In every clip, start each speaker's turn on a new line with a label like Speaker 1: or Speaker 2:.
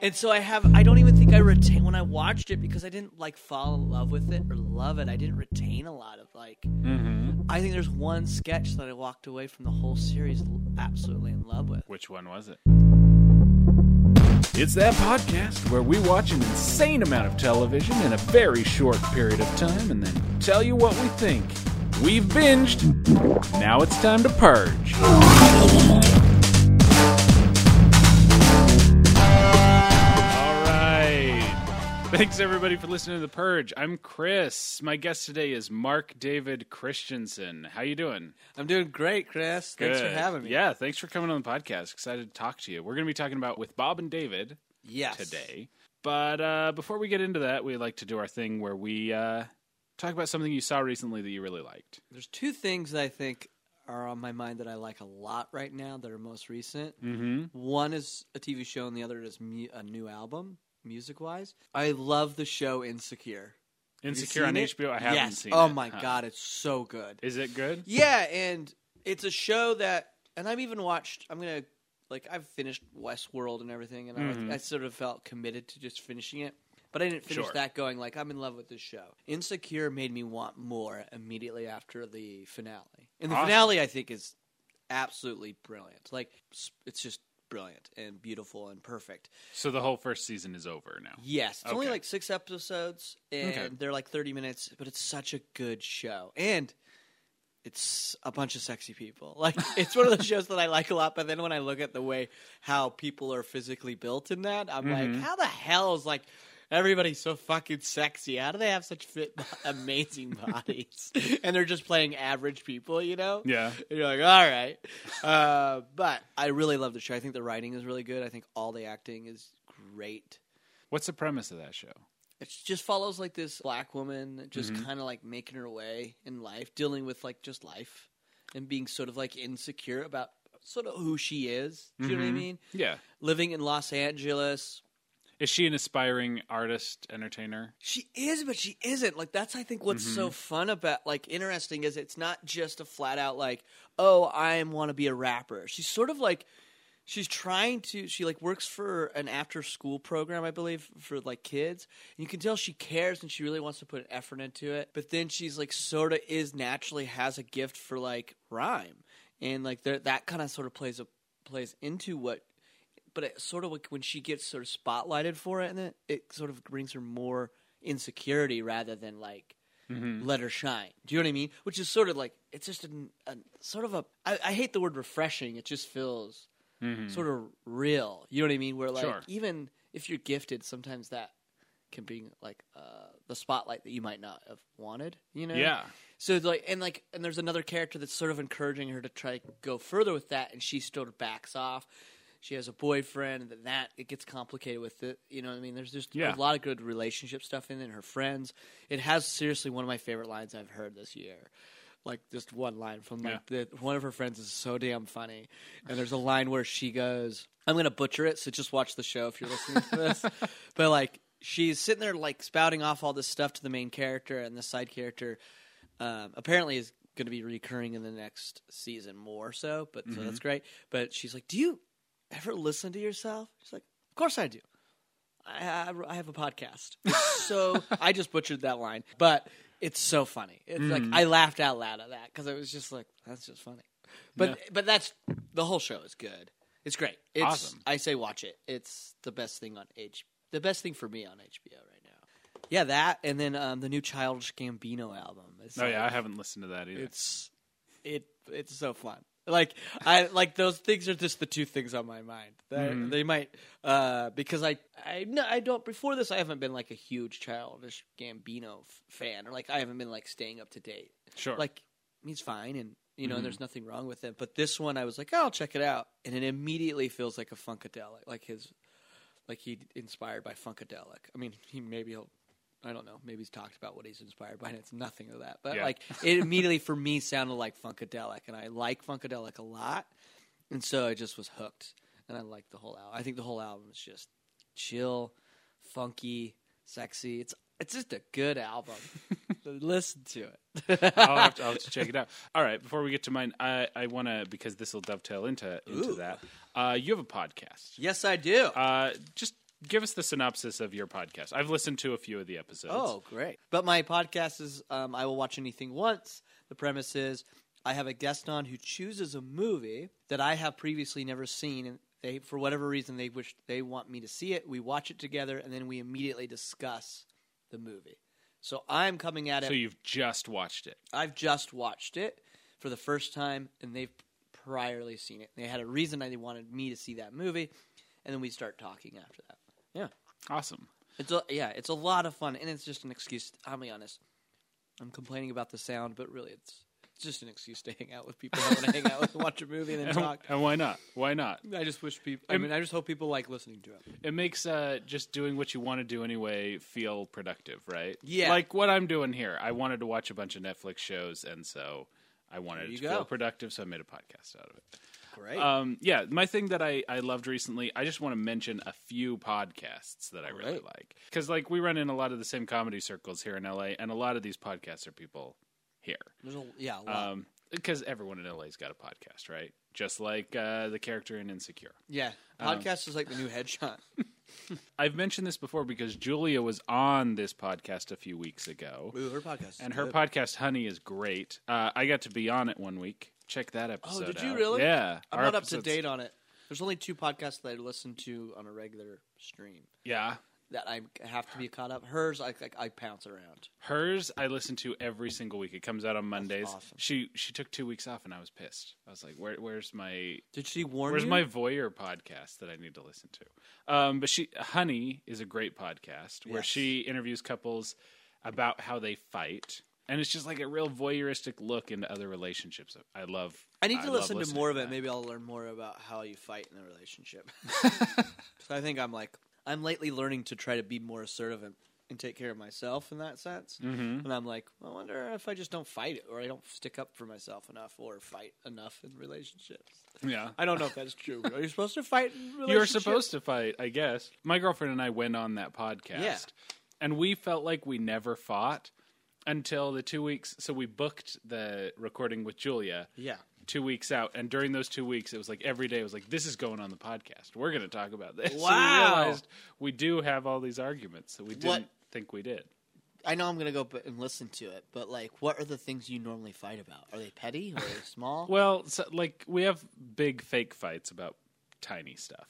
Speaker 1: And so I have I don't even think I retain when I watched it because I didn't like fall in love with it or love it. I didn't retain a lot of like
Speaker 2: Mm-hmm.
Speaker 1: I think there's one sketch that I walked away from the whole series absolutely in love with.
Speaker 2: Which one was it? It's that podcast where we watch an insane amount of television in a very short period of time and then tell you what we think. We've binged. Now it's time to purge. Thanks everybody for listening to The Purge. I'm Chris. My guest today is Mark David Christensen. How you doing?
Speaker 1: I'm doing great, Chris. Thanks for having me.
Speaker 2: Yeah, thanks for coming on the podcast. Excited to talk to you. We're going to be talking about with Bob and David
Speaker 1: Yes.
Speaker 2: today. But uh, before we get into that, we like to do our thing where we uh, talk about something you saw recently that you really liked.
Speaker 1: There's two things that I think are on my mind that I like a lot right now that are most recent.
Speaker 2: Mm-hmm.
Speaker 1: One is a TV show, and the other is mu- a new album, music wise. I love the show Insecure.
Speaker 2: Insecure on
Speaker 1: it?
Speaker 2: HBO. I haven't
Speaker 1: yes.
Speaker 2: seen
Speaker 1: oh
Speaker 2: it.
Speaker 1: my
Speaker 2: Huh.
Speaker 1: god, it's so good.
Speaker 2: Is it good?
Speaker 1: Yeah, and it's a show that, and I've even watched. I'm gonna like I've finished Westworld and everything, and
Speaker 2: Mhm.
Speaker 1: I, I sort of felt committed to just finishing it. But I didn't finish
Speaker 2: Sure.
Speaker 1: that going like I'm in love with this show. Insecure made me want more immediately after the finale, and the
Speaker 2: Awesome.
Speaker 1: finale I think is absolutely brilliant. Like it's just brilliant and beautiful and perfect.
Speaker 2: So the whole first season is over now.
Speaker 1: Yes, it's only like six episodes, and
Speaker 2: Okay.
Speaker 1: they're like thirty minutes, but it's such a good show, and it's a bunch of sexy people. Like it's one of those shows that I like a lot, but then when I look at the way how people are physically built in that, I'm
Speaker 2: Mhm.
Speaker 1: like, how the hell is like everybody's so fucking sexy? How do they have such fit, amazing bodies, and they're just playing average people? You know?
Speaker 2: Yeah.
Speaker 1: You're like, all right. Uh, but I really love the show. I think the writing is really good. I think all the acting is great.
Speaker 2: What's the premise of that show?
Speaker 1: It just follows like this black woman just
Speaker 2: Mhm.
Speaker 1: kind of like making her way in life, dealing with like just life and being sort of like insecure about sort of who she is. Do you know what I
Speaker 2: Mhm.
Speaker 1: mean?
Speaker 2: Yeah.
Speaker 1: Living in Los Angeles.
Speaker 2: Is she an aspiring artist, entertainer?
Speaker 1: She is, but she isn't. Like that's I think what's so mm-hmm. fun about like interesting is it's not just a flat out like, oh, I want to be a rapper. She's sort of like she's trying to she like works for an after school program i believe for like kids and you can tell she cares and she really wants to put an effort into it but then she's like sort of is naturally has a gift for like rhyme and like that kind of sort of plays a plays into what but it sort of like when she gets sort of spotlighted for it and it, it sort of brings her more insecurity rather than like
Speaker 2: Mm-hmm.
Speaker 1: let her shine. Do you know what I mean? Which is sort of like it's just a, a sort of a. I, I hate the word refreshing. It just feels
Speaker 2: Mm-hmm.
Speaker 1: sort of real. You know what I mean? Where like
Speaker 2: Sure.
Speaker 1: even if you're gifted, sometimes that can be like uh, the spotlight that you might not have wanted. You know?
Speaker 2: Yeah.
Speaker 1: So it's like and like and there's another character that's sort of encouraging her to try to go further with that, and she sort of backs off. She has a boyfriend, and that it gets complicated with it. You know what I mean? There's just
Speaker 2: Yeah.
Speaker 1: a lot of good relationship stuff in it. And her friends. It has seriously one of my favorite lines I've heard this year. Like just one line from like the, one of her friends is so damn funny, and there's a line where she goes, "I'm gonna butcher it, so just watch the show if you're listening to this." but like she's sitting there like spouting off all this stuff to the main character, and the side character um, apparently is going to be recurring in the next season more so. But so that's great. But she's like, "Do you ever listen to yourself?" She's like, "Of course I do. I have, I have a podcast." So I just butchered that line, but it's so funny. It's like I laughed out loud at that because it was just like that's just funny. But
Speaker 2: Yeah.
Speaker 1: but that's the whole show is good. It's great. It's,
Speaker 2: Awesome.
Speaker 1: I say watch it. It's the best thing on H. The best thing for me on HBO right now. Yeah, that and then um, the new Childish Gambino album. It's
Speaker 2: Oh yeah, I haven't listened to that either.
Speaker 1: it's it it's so fun. Like I like those things are just the two things on my mind. They,
Speaker 2: Mhm.
Speaker 1: they might uh, because I I no, I don't before this I haven't been like a huge childish Gambino f- fan or like I haven't been like staying up to date.
Speaker 2: sure.
Speaker 1: Like he's fine and you know
Speaker 2: Mhm.
Speaker 1: there's nothing wrong with it. But this one I was like oh, I'll check it out and it immediately feels like a funkadelic like his like he inspired by funkadelic. I mean he maybe he'll. I don't know. Maybe he's talked about what he's inspired by, and it's nothing of that. But
Speaker 2: Yeah.
Speaker 1: like, it immediately for me sounded like Funkadelic, and I like Funkadelic a lot, and so I just was hooked, and I like the whole album. I think the whole album is just chill, funky, sexy. It's it's just a good album. Listen to it.
Speaker 2: I'll, have to, I'll have to check it out. All right, before we get to mine, I, I want to because this will dovetail into into
Speaker 1: Ooh.
Speaker 2: that. Uh, you have a podcast.
Speaker 1: yes, I do.
Speaker 2: Uh, just give us the synopsis of your podcast. I've listened to a few of the episodes.
Speaker 1: Oh, great. But my podcast is um, I Will Watch Anything Once. The premise is I have a guest on who chooses a movie that I have previously never seen, and they, for whatever reason, they wish they want me to see it. We watch it together, and then we immediately discuss the movie. So I'm coming at it.
Speaker 2: so you've just watched it.
Speaker 1: I've just watched it for the first time, and they've priorly seen it. They had a reason they wanted me to see that movie, and then we start talking after that. Yeah.
Speaker 2: Awesome.
Speaker 1: It's a, yeah, it's a lot of fun, and it's just an excuse. I'll be honest. I'm complaining about the sound, but really, it's it's just an excuse to hang out with people I want to hang out with, and watch a movie, and then
Speaker 2: And,
Speaker 1: talk.
Speaker 2: and why not? Why not?
Speaker 1: I just wish people. I mean, I just hope people like listening to it.
Speaker 2: It makes uh, just doing what you want to do anyway feel productive, right?
Speaker 1: Yeah.
Speaker 2: Like what I'm doing here. I wanted to watch a bunch of Netflix shows, and so I wanted it to
Speaker 1: go.
Speaker 2: feel productive, so I made a podcast out of it.
Speaker 1: Great.
Speaker 2: Um, yeah, my thing that I, I loved recently, I just want to mention a few podcasts that I really
Speaker 1: Right.
Speaker 2: like. Because, like, we run in a lot of the same comedy circles here in LA, and a lot of these podcasts are people here.
Speaker 1: A, yeah, a lot.
Speaker 2: Um, because everyone in LA's got a podcast, right? Just like uh, the character in Insecure.
Speaker 1: yeah,
Speaker 2: um,
Speaker 1: podcast is like the new headshot.
Speaker 2: I've mentioned this before because Julia was on this podcast a few weeks ago.
Speaker 1: Ooh, her podcast,
Speaker 2: And her
Speaker 1: good.
Speaker 2: podcast, Honey, is great. Uh, I got to be on it one week. Check that episode
Speaker 1: Oh, did you
Speaker 2: out.
Speaker 1: really?
Speaker 2: Yeah.
Speaker 1: I'm not up to date on it. There's only two podcasts that I listen to on a regular stream
Speaker 2: Yeah.
Speaker 1: that I have to be caught up. Hers, I I, I pounce around.
Speaker 2: Hers, I listen to every single week. It comes out on Mondays.
Speaker 1: awesome.
Speaker 2: She she took two weeks off, and I was pissed. I was like, Where, "Where's my
Speaker 1: Did she warn
Speaker 2: Where's
Speaker 1: you?
Speaker 2: my voyeur podcast that I need to listen to?" Um, but she, Honey, is a great podcast where
Speaker 1: Yes.
Speaker 2: she interviews couples about how they fight, and it's just like a real voyeuristic look into other relationships. I love.
Speaker 1: I need to
Speaker 2: love
Speaker 1: listen to more of it.
Speaker 2: that.
Speaker 1: Maybe I'll learn more about how you fight in a relationship. so I think I'm like I'm lately learning to try to be more assertive and, and take care of myself in that sense. Mm-hmm. And I'm like, I wonder if I just don't fight it or I don't stick up for myself enough or fight enough in relationships.
Speaker 2: Yeah.
Speaker 1: I don't know if that's true. Are you supposed to fight? In
Speaker 2: You're supposed to fight, I guess. My girlfriend and I went on that podcast,
Speaker 1: Yeah.
Speaker 2: and we felt like we never fought until the two weeks. So we booked the recording with Julia
Speaker 1: Yeah.
Speaker 2: two weeks out, and during those two weeks, it was like every day it was like, "This is going on the podcast. We're going to talk about this." So we
Speaker 1: Wow.
Speaker 2: realized we do have all these arguments that we didn't
Speaker 1: What-
Speaker 2: think we did.
Speaker 1: I know I'm gonna go b- and listen to it, but like, what are the things you normally fight about? Are they petty? Are they small?
Speaker 2: Well, so, like we have big fake fights about tiny stuff,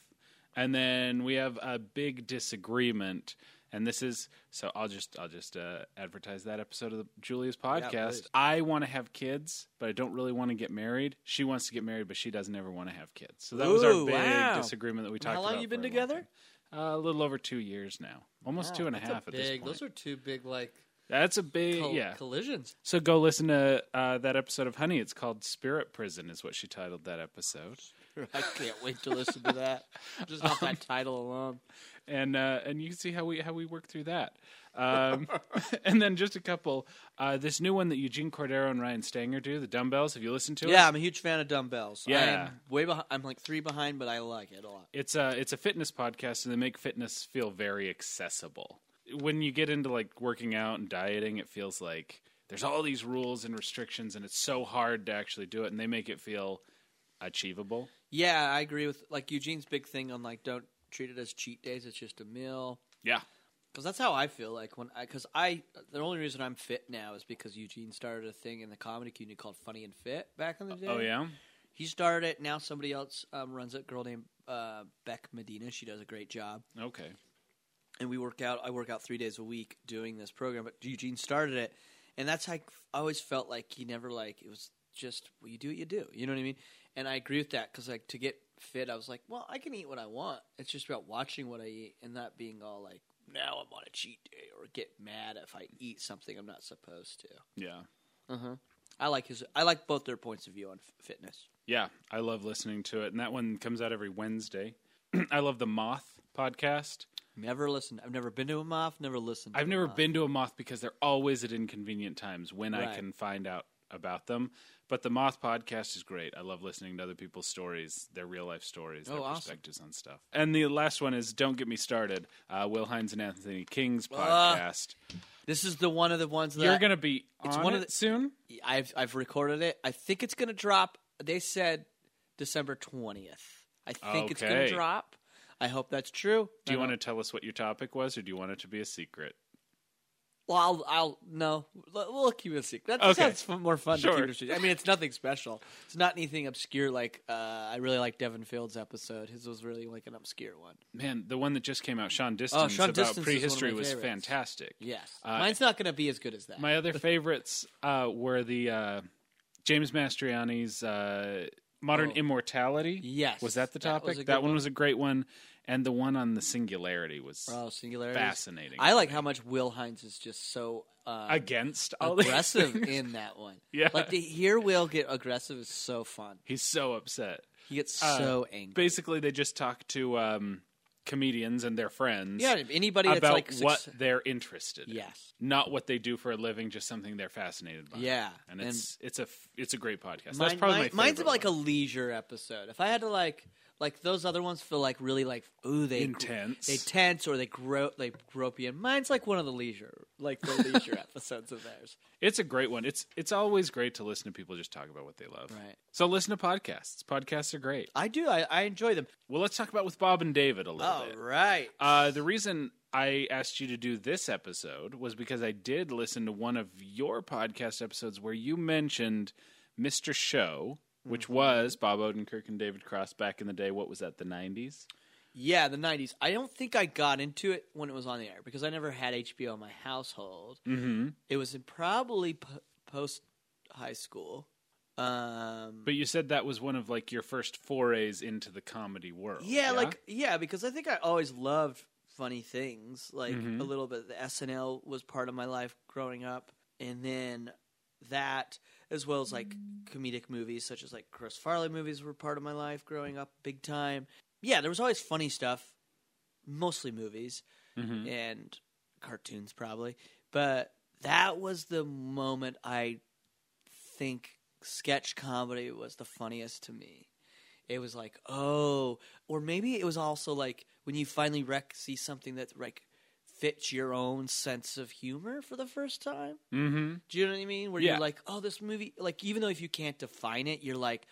Speaker 2: and then we have a big disagreement. And this is so. I'll just I'll just uh, advertise that episode of the Julia's podcast.
Speaker 1: please.
Speaker 2: I want to have kids, but I don't really want to get married. She wants to get married, but she doesn't ever want to have kids. So that was our big
Speaker 1: wow.
Speaker 2: disagreement that we talked about.
Speaker 1: How
Speaker 2: about.
Speaker 1: long you been
Speaker 2: a
Speaker 1: together?
Speaker 2: Uh, a little over two years now, almost two and a half at this point.
Speaker 1: Those are two big like
Speaker 2: That's a big
Speaker 1: col-
Speaker 2: yeah.
Speaker 1: collisions.
Speaker 2: So go listen to uh, that episode of Honey. It's called Spirit Prison, is what she titled that episode.
Speaker 1: I can't wait to listen to that. Just off that title alone.
Speaker 2: and uh, and you can see how we how we work through that. Um, and then just a couple. Uh, this new one that Eugene Cordero and Ryan Stanger do, the dumbbells. Have you listened to it?
Speaker 1: Yeah, I'm a huge fan of dumbbells.
Speaker 2: Yeah.
Speaker 1: I'm way behind. I'm like three behind, but I like it a lot.
Speaker 2: It's a it's a fitness podcast, and they make fitness feel very accessible. When you get into like working out and dieting, it feels like there's all these rules and restrictions, and it's so hard to actually do it. And they make it feel achievable.
Speaker 1: Yeah, I agree with like Eugene's big thing on like don't treat it as cheat days. It's just a meal.
Speaker 2: Yeah,
Speaker 1: Because that's how I feel like when I because I the only reason I'm fit now is because Eugene started a thing in the comedy community called Funny and Fit back in the day.
Speaker 2: Oh yeah.
Speaker 1: he started it. Now somebody else um, runs it. A girl named uh, Beck Medina. She does a great job.
Speaker 2: Okay.
Speaker 1: and we work out. I work out three days a week doing this program. But Eugene started it, and that's how I always felt like he never like it was just well, you do what you do. You know what I mean? And I agree with that because like to get fit, I was like, well, I can eat what I want. It's just about watching what I eat and not being all like, now I'm on a cheat day or get mad if I eat something I'm not supposed to.
Speaker 2: Yeah.
Speaker 1: Uh-huh. I like his. I like both their points of view on f- fitness.
Speaker 2: Yeah, I love listening to it, and that one comes out every Wednesday. I love the Moth podcast.
Speaker 1: Never listened. I've never been to a moth. Never listened. To
Speaker 2: I've never
Speaker 1: moth.
Speaker 2: been to a moth because they're always at inconvenient times when I can find out about them. But the Moth podcast is great. I love listening to other people's stories, their real life stories, their
Speaker 1: Oh, awesome.
Speaker 2: perspectives on stuff. And the last one is Don't Get Me Started, uh, Will Hines and Anthony King's podcast.
Speaker 1: This is the one of the ones that
Speaker 2: You're going to be
Speaker 1: it's
Speaker 2: on
Speaker 1: one of
Speaker 2: it
Speaker 1: the-
Speaker 2: soon?
Speaker 1: I've I've recorded it. I think it's going to drop. They said December twentieth. I think it's going to drop. I hope that's true.
Speaker 2: Do you want to tell us what your topic was, or do you want it to be a secret?
Speaker 1: Well, I'll, I'll no. We'll keep it a secret. That
Speaker 2: Okay.
Speaker 1: sounds more fun.
Speaker 2: Sure.
Speaker 1: To keep it a secret. I mean, it's nothing special. It's not anything obscure. Like uh, I really like Devin Fields' episode. His was really like an obscure one.
Speaker 2: Man, the one that just came out, Sean Distance,
Speaker 1: Oh, Sean
Speaker 2: about
Speaker 1: Distance one
Speaker 2: prehistory was fantastic.
Speaker 1: Yes,
Speaker 2: Uh,
Speaker 1: mine's not going to be as good as that.
Speaker 2: My other favorites uh, were the uh, James Mastriani's uh, Modern
Speaker 1: Oh.
Speaker 2: Immortality.
Speaker 1: yes,
Speaker 2: Was that the
Speaker 1: That
Speaker 2: topic?
Speaker 1: a
Speaker 2: That,
Speaker 1: good
Speaker 2: one was a great one, and the one on the singularity was
Speaker 1: oh singularity.
Speaker 2: fascinating.
Speaker 1: I like how much Will Hines is just so uh,
Speaker 2: against all
Speaker 1: aggressive in that one.
Speaker 2: Yeah.
Speaker 1: like to hear Will get aggressive is so fun.
Speaker 2: He's so upset.
Speaker 1: He gets
Speaker 2: Uh,
Speaker 1: so angry.
Speaker 2: Basically, they just talk to um, comedians and their friends
Speaker 1: Yeah, anybody that's
Speaker 2: about
Speaker 1: like
Speaker 2: what they're interested in.
Speaker 1: Yes.
Speaker 2: Not what they do for a living, just something they're fascinated by.
Speaker 1: Yeah,
Speaker 2: and
Speaker 1: and-
Speaker 2: it's it's a f- it's a great podcast. That's
Speaker 1: Mine-
Speaker 2: probably
Speaker 1: mine-
Speaker 2: my
Speaker 1: mine's
Speaker 2: favorite
Speaker 1: like
Speaker 2: one.
Speaker 1: a leisure episode. If I had to like like those other ones feel like really like ooh they
Speaker 2: Intense.
Speaker 1: they tense or they grow they grope you in. Mine's like one of the leisure like the leisure episodes of theirs.
Speaker 2: It's a great one. It's it's always great to listen to people just talk about what they love.
Speaker 1: Right.
Speaker 2: So listen to podcasts. Podcasts are great.
Speaker 1: I do. I, I enjoy them.
Speaker 2: Well, let's talk about with Bob and David a little
Speaker 1: All
Speaker 2: bit.
Speaker 1: right.
Speaker 2: Uh, the reason I asked you to do this episode was because I did listen to one of your podcast episodes where you mentioned Mr. Show, which
Speaker 1: Mm-hmm.
Speaker 2: was Bob Odenkirk and David Cross back in the day. What was that? The nineties.
Speaker 1: Yeah, the '90s. I don't think I got into it when it was on the air because I never had HBO in my household.
Speaker 2: Mm-hmm.
Speaker 1: It was in probably p- post high school. Um,
Speaker 2: But you said that was one of like your first forays into the comedy world.
Speaker 1: Yeah, like yeah, because I think I always loved funny things. Like
Speaker 2: Mhm.
Speaker 1: a little bit, the SNL was part of my life growing up, and then that as well as like comedic movies such as like Chris Farley movies were part of my life growing up, big time. Yeah, there was always funny stuff, mostly movies
Speaker 2: Mhm.
Speaker 1: and cartoons probably, but that was the moment I think sketch comedy was the funniest to me. It was like, oh, or maybe it was also like when you finally rec- see something that like fits your own sense of humor for the first time.
Speaker 2: Mm-hmm.
Speaker 1: Do you know what I mean? Where
Speaker 2: Yeah.
Speaker 1: you're like, oh, this movie, like even though if you can't define it, you're like,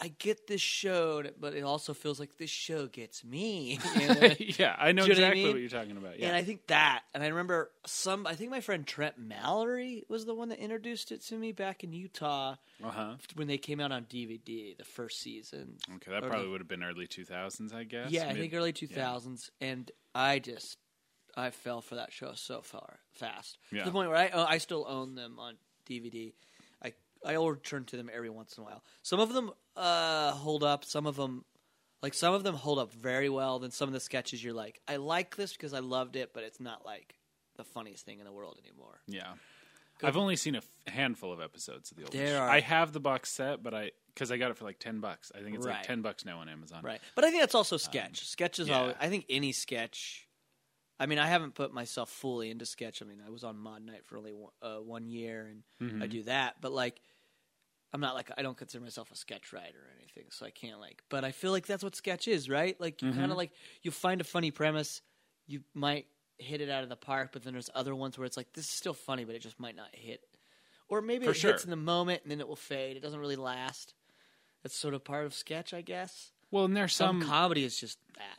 Speaker 1: I get this show, but it also feels like this show gets me. You know?
Speaker 2: yeah, I know
Speaker 1: you know what I
Speaker 2: exactly what, you're talking about. Yeah.
Speaker 1: And I think that, and I remember some. I think my friend Trent Mallory was the one that introduced it to me back in Utah
Speaker 2: uh huh.
Speaker 1: when they came out on DVD the first season.
Speaker 2: Okay, that
Speaker 1: Or
Speaker 2: probably would have been early 2000s, I guess.
Speaker 1: yeah, I think early two thousands, and I just I fell for that show so far fast
Speaker 2: Yeah.
Speaker 1: to the point where I oh, I still own them on DVD. I I will return to them every once in a while. Some of them uh, hold up. Some of them. Like some of them hold up very well. Then some of the sketches you're like, I like this because I loved it, but it's not like the funniest thing in the world anymore.
Speaker 2: Yeah. I've only seen a f- handful of episodes of the old.
Speaker 1: There
Speaker 2: show.
Speaker 1: are-
Speaker 2: I have the box set, but I because I got it for like ten bucks. I think it's like ten bucks now on Amazon.
Speaker 1: Right. But I think that's also sketch. sketch is
Speaker 2: Um, yeah.
Speaker 1: always, I think any sketch. I mean, I haven't put myself fully into sketch. I mean, I was on Maude Night for only one, uh, one year, and
Speaker 2: Mm-hmm.
Speaker 1: I do that. But like, I'm not like I don't consider myself a sketch writer or anything, so I can't like. But I feel like that's what sketch is, right? Like you
Speaker 2: Mm-hmm.
Speaker 1: kind of like you find a funny premise, you might hit it out of the park, but then there's other ones where it's like this is still funny, but it just might not hit. Or maybe
Speaker 2: For
Speaker 1: it hits in the moment and then it will fade. It doesn't really last. That's sort of part of sketch, I guess.
Speaker 2: Well, and there's
Speaker 1: Some
Speaker 2: some.
Speaker 1: comedy is just that.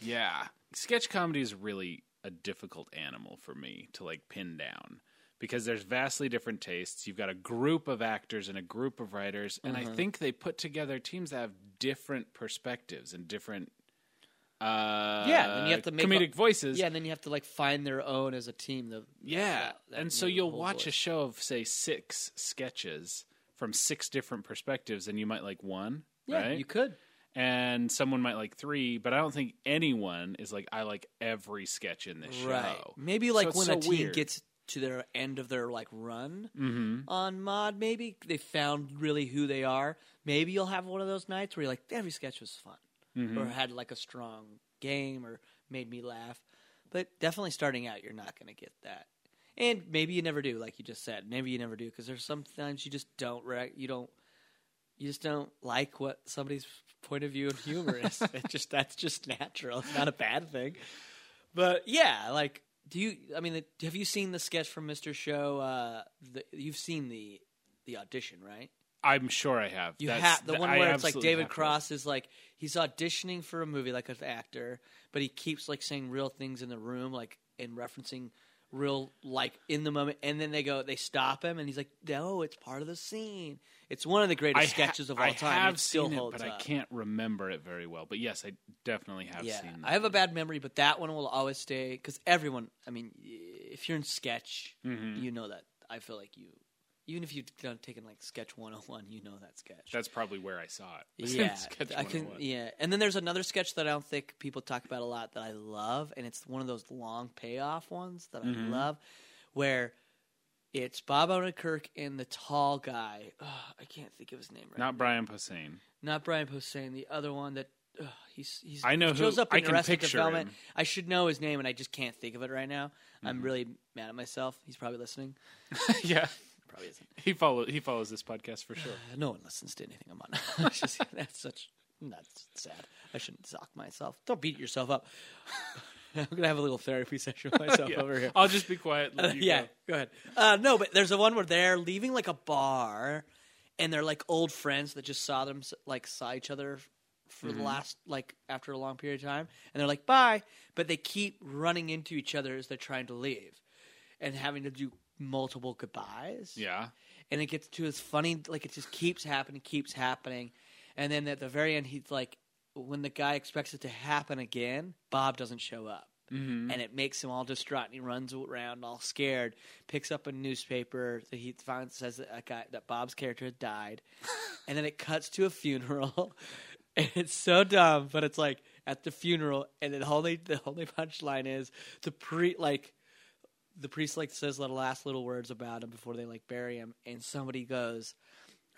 Speaker 2: yeah, sketch comedy is really a difficult animal for me to like pin down because there's vastly different tastes. You've got a group of actors and a group of writers, and
Speaker 1: Mm-hmm.
Speaker 2: I think they put together teams that have different perspectives and different. Uh,
Speaker 1: Yeah, then you have to make
Speaker 2: comedic
Speaker 1: up-
Speaker 2: voices.
Speaker 1: Yeah, and then you have to like find their own as a team. The
Speaker 2: Yeah,
Speaker 1: that- that
Speaker 2: and so you'll watch a show of say six sketches from six different perspectives, and you might like one,
Speaker 1: Yeah,
Speaker 2: right?
Speaker 1: you could.
Speaker 2: And someone might like three, but I don't think anyone is like I like every sketch in this
Speaker 1: Right.
Speaker 2: show.
Speaker 1: Maybe like
Speaker 2: it's
Speaker 1: when
Speaker 2: so
Speaker 1: a team
Speaker 2: weird.
Speaker 1: gets to their end of their like run
Speaker 2: Mm-hmm.
Speaker 1: on Maude, maybe they found really who they are. Maybe you'll have one of those nights where you're like, every sketch was fun,
Speaker 2: Mm-hmm.
Speaker 1: or had like a strong game, or made me laugh. But definitely starting out, you're not going to get that. And maybe you never do, like you just said. Maybe you never do because there's sometimes you just don't. Rec- you don't. You just don't like what somebody's point of view of humor is. it just that's just natural. It's not a bad thing. But yeah, like, do you? I mean, have you seen the sketch from Mr. Show? Uh, the, you've seen the the audition, right?
Speaker 2: I'm sure I have.
Speaker 1: You have the
Speaker 2: th-
Speaker 1: one
Speaker 2: I
Speaker 1: where it's like David. Cross is like he's auditioning for a movie like an actor, but he keeps like saying real things in the room, like and referencing real like in the moment, and then they go they stop him, and he's like, "No, it's part of the scene." It's one of the greatest
Speaker 2: I ha-
Speaker 1: sketches of all
Speaker 2: I
Speaker 1: time.
Speaker 2: have
Speaker 1: it still
Speaker 2: seen it, but I can't remember it very well. But yes, I definitely have
Speaker 1: yeah,
Speaker 2: seen. That
Speaker 1: I have a bad memory, but that one will always stay because everyone. I mean, if you're in sketch,
Speaker 2: Mhm.
Speaker 1: you know that. I feel like you, even if you've taken like sketch 101, you know that sketch.
Speaker 2: That's probably where I saw it. was in
Speaker 1: yeah,
Speaker 2: Sketch
Speaker 1: I can.
Speaker 2: 101.
Speaker 1: Yeah, and then there's another sketch that I don't think people talk about a lot that I love, and it's one of those long payoff ones that. I love, where it's Bob Odenkirk and the tall guy. Ugh, I can't think of his name right.
Speaker 2: Not Brian Posehn.
Speaker 1: Not Brian Posehn. The other one that ugh, he's he's
Speaker 2: I know
Speaker 1: he shows
Speaker 2: who-
Speaker 1: up
Speaker 2: I
Speaker 1: in
Speaker 2: can
Speaker 1: Arrested
Speaker 2: picture
Speaker 1: Development.
Speaker 2: him.
Speaker 1: I should know his name, and I just can't think of it right now. I'm
Speaker 2: Mhm.
Speaker 1: really mad at myself. He's probably listening.
Speaker 2: yeah,
Speaker 1: Probably isn't.
Speaker 2: he follow he follows this podcast for sure.
Speaker 1: Uh, no one listens to anything I'm on. Just- that's such that's sad. I shouldn't sock myself. Don't beat yourself up. I'm gonna have a little therapy session with myself
Speaker 2: Yeah.
Speaker 1: over here.
Speaker 2: I'll just be quiet.
Speaker 1: Uh,
Speaker 2: let you
Speaker 1: yeah,
Speaker 2: go.
Speaker 1: go ahead. Uh, no, but there's a one where they're leaving like a bar, and they're like old friends that just saw them like saw each other for the
Speaker 2: Mhm.
Speaker 1: last like after a long period of time, and they're like bye, but they keep running into each other as they're trying to leave, and having to do multiple goodbyes.
Speaker 2: Yeah.
Speaker 1: and it gets to this funny like it just keeps happening keeps happening. And then at the very end he's like when the guy expects it to happen again bob doesn't show up.
Speaker 2: Mm-hmm.
Speaker 1: and it makes him all distraught. And he runs around all scared picks up a newspaper that he finds says that a guy that bob's character had died. And then it cuts to a funeral. And it's so dumb but it's like at the funeral and the only the only punchline is the pre like the priest like says the last little words about him before they like bury him, and somebody goes,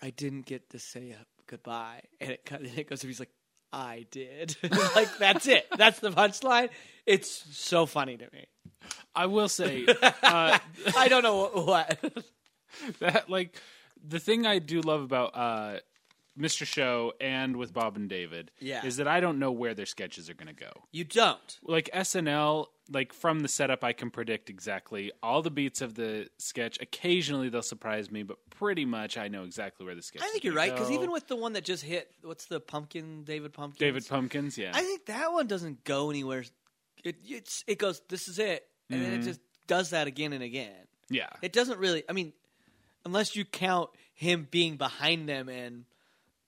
Speaker 1: "I didn't get to say goodbye," and it and it goes, he's like, "I did," like that's it. That's the punchline. It's so funny to me.
Speaker 2: I will say uh,
Speaker 1: I don't know what. what.
Speaker 2: that like the thing I do love about uh, Mr. Show and with Bob and David
Speaker 1: Yeah.
Speaker 2: is that I don't know where their sketches are going to go.
Speaker 1: you don't.
Speaker 2: Like SNL, like from the setup, I can predict exactly all the beats of the sketch. Occasionally, they'll surprise me, but pretty much I know exactly where the sketch.
Speaker 1: I think you're right because even with the one that just hit, what's the pumpkin? David Pumpkins.
Speaker 2: David Pumpkins, yeah,
Speaker 1: I think that one doesn't go anywhere. It it's, it goes. This is it, and then it
Speaker 2: Mhm.
Speaker 1: just does that again and again.
Speaker 2: yeah,
Speaker 1: It doesn't really. I mean, unless you count him being behind them and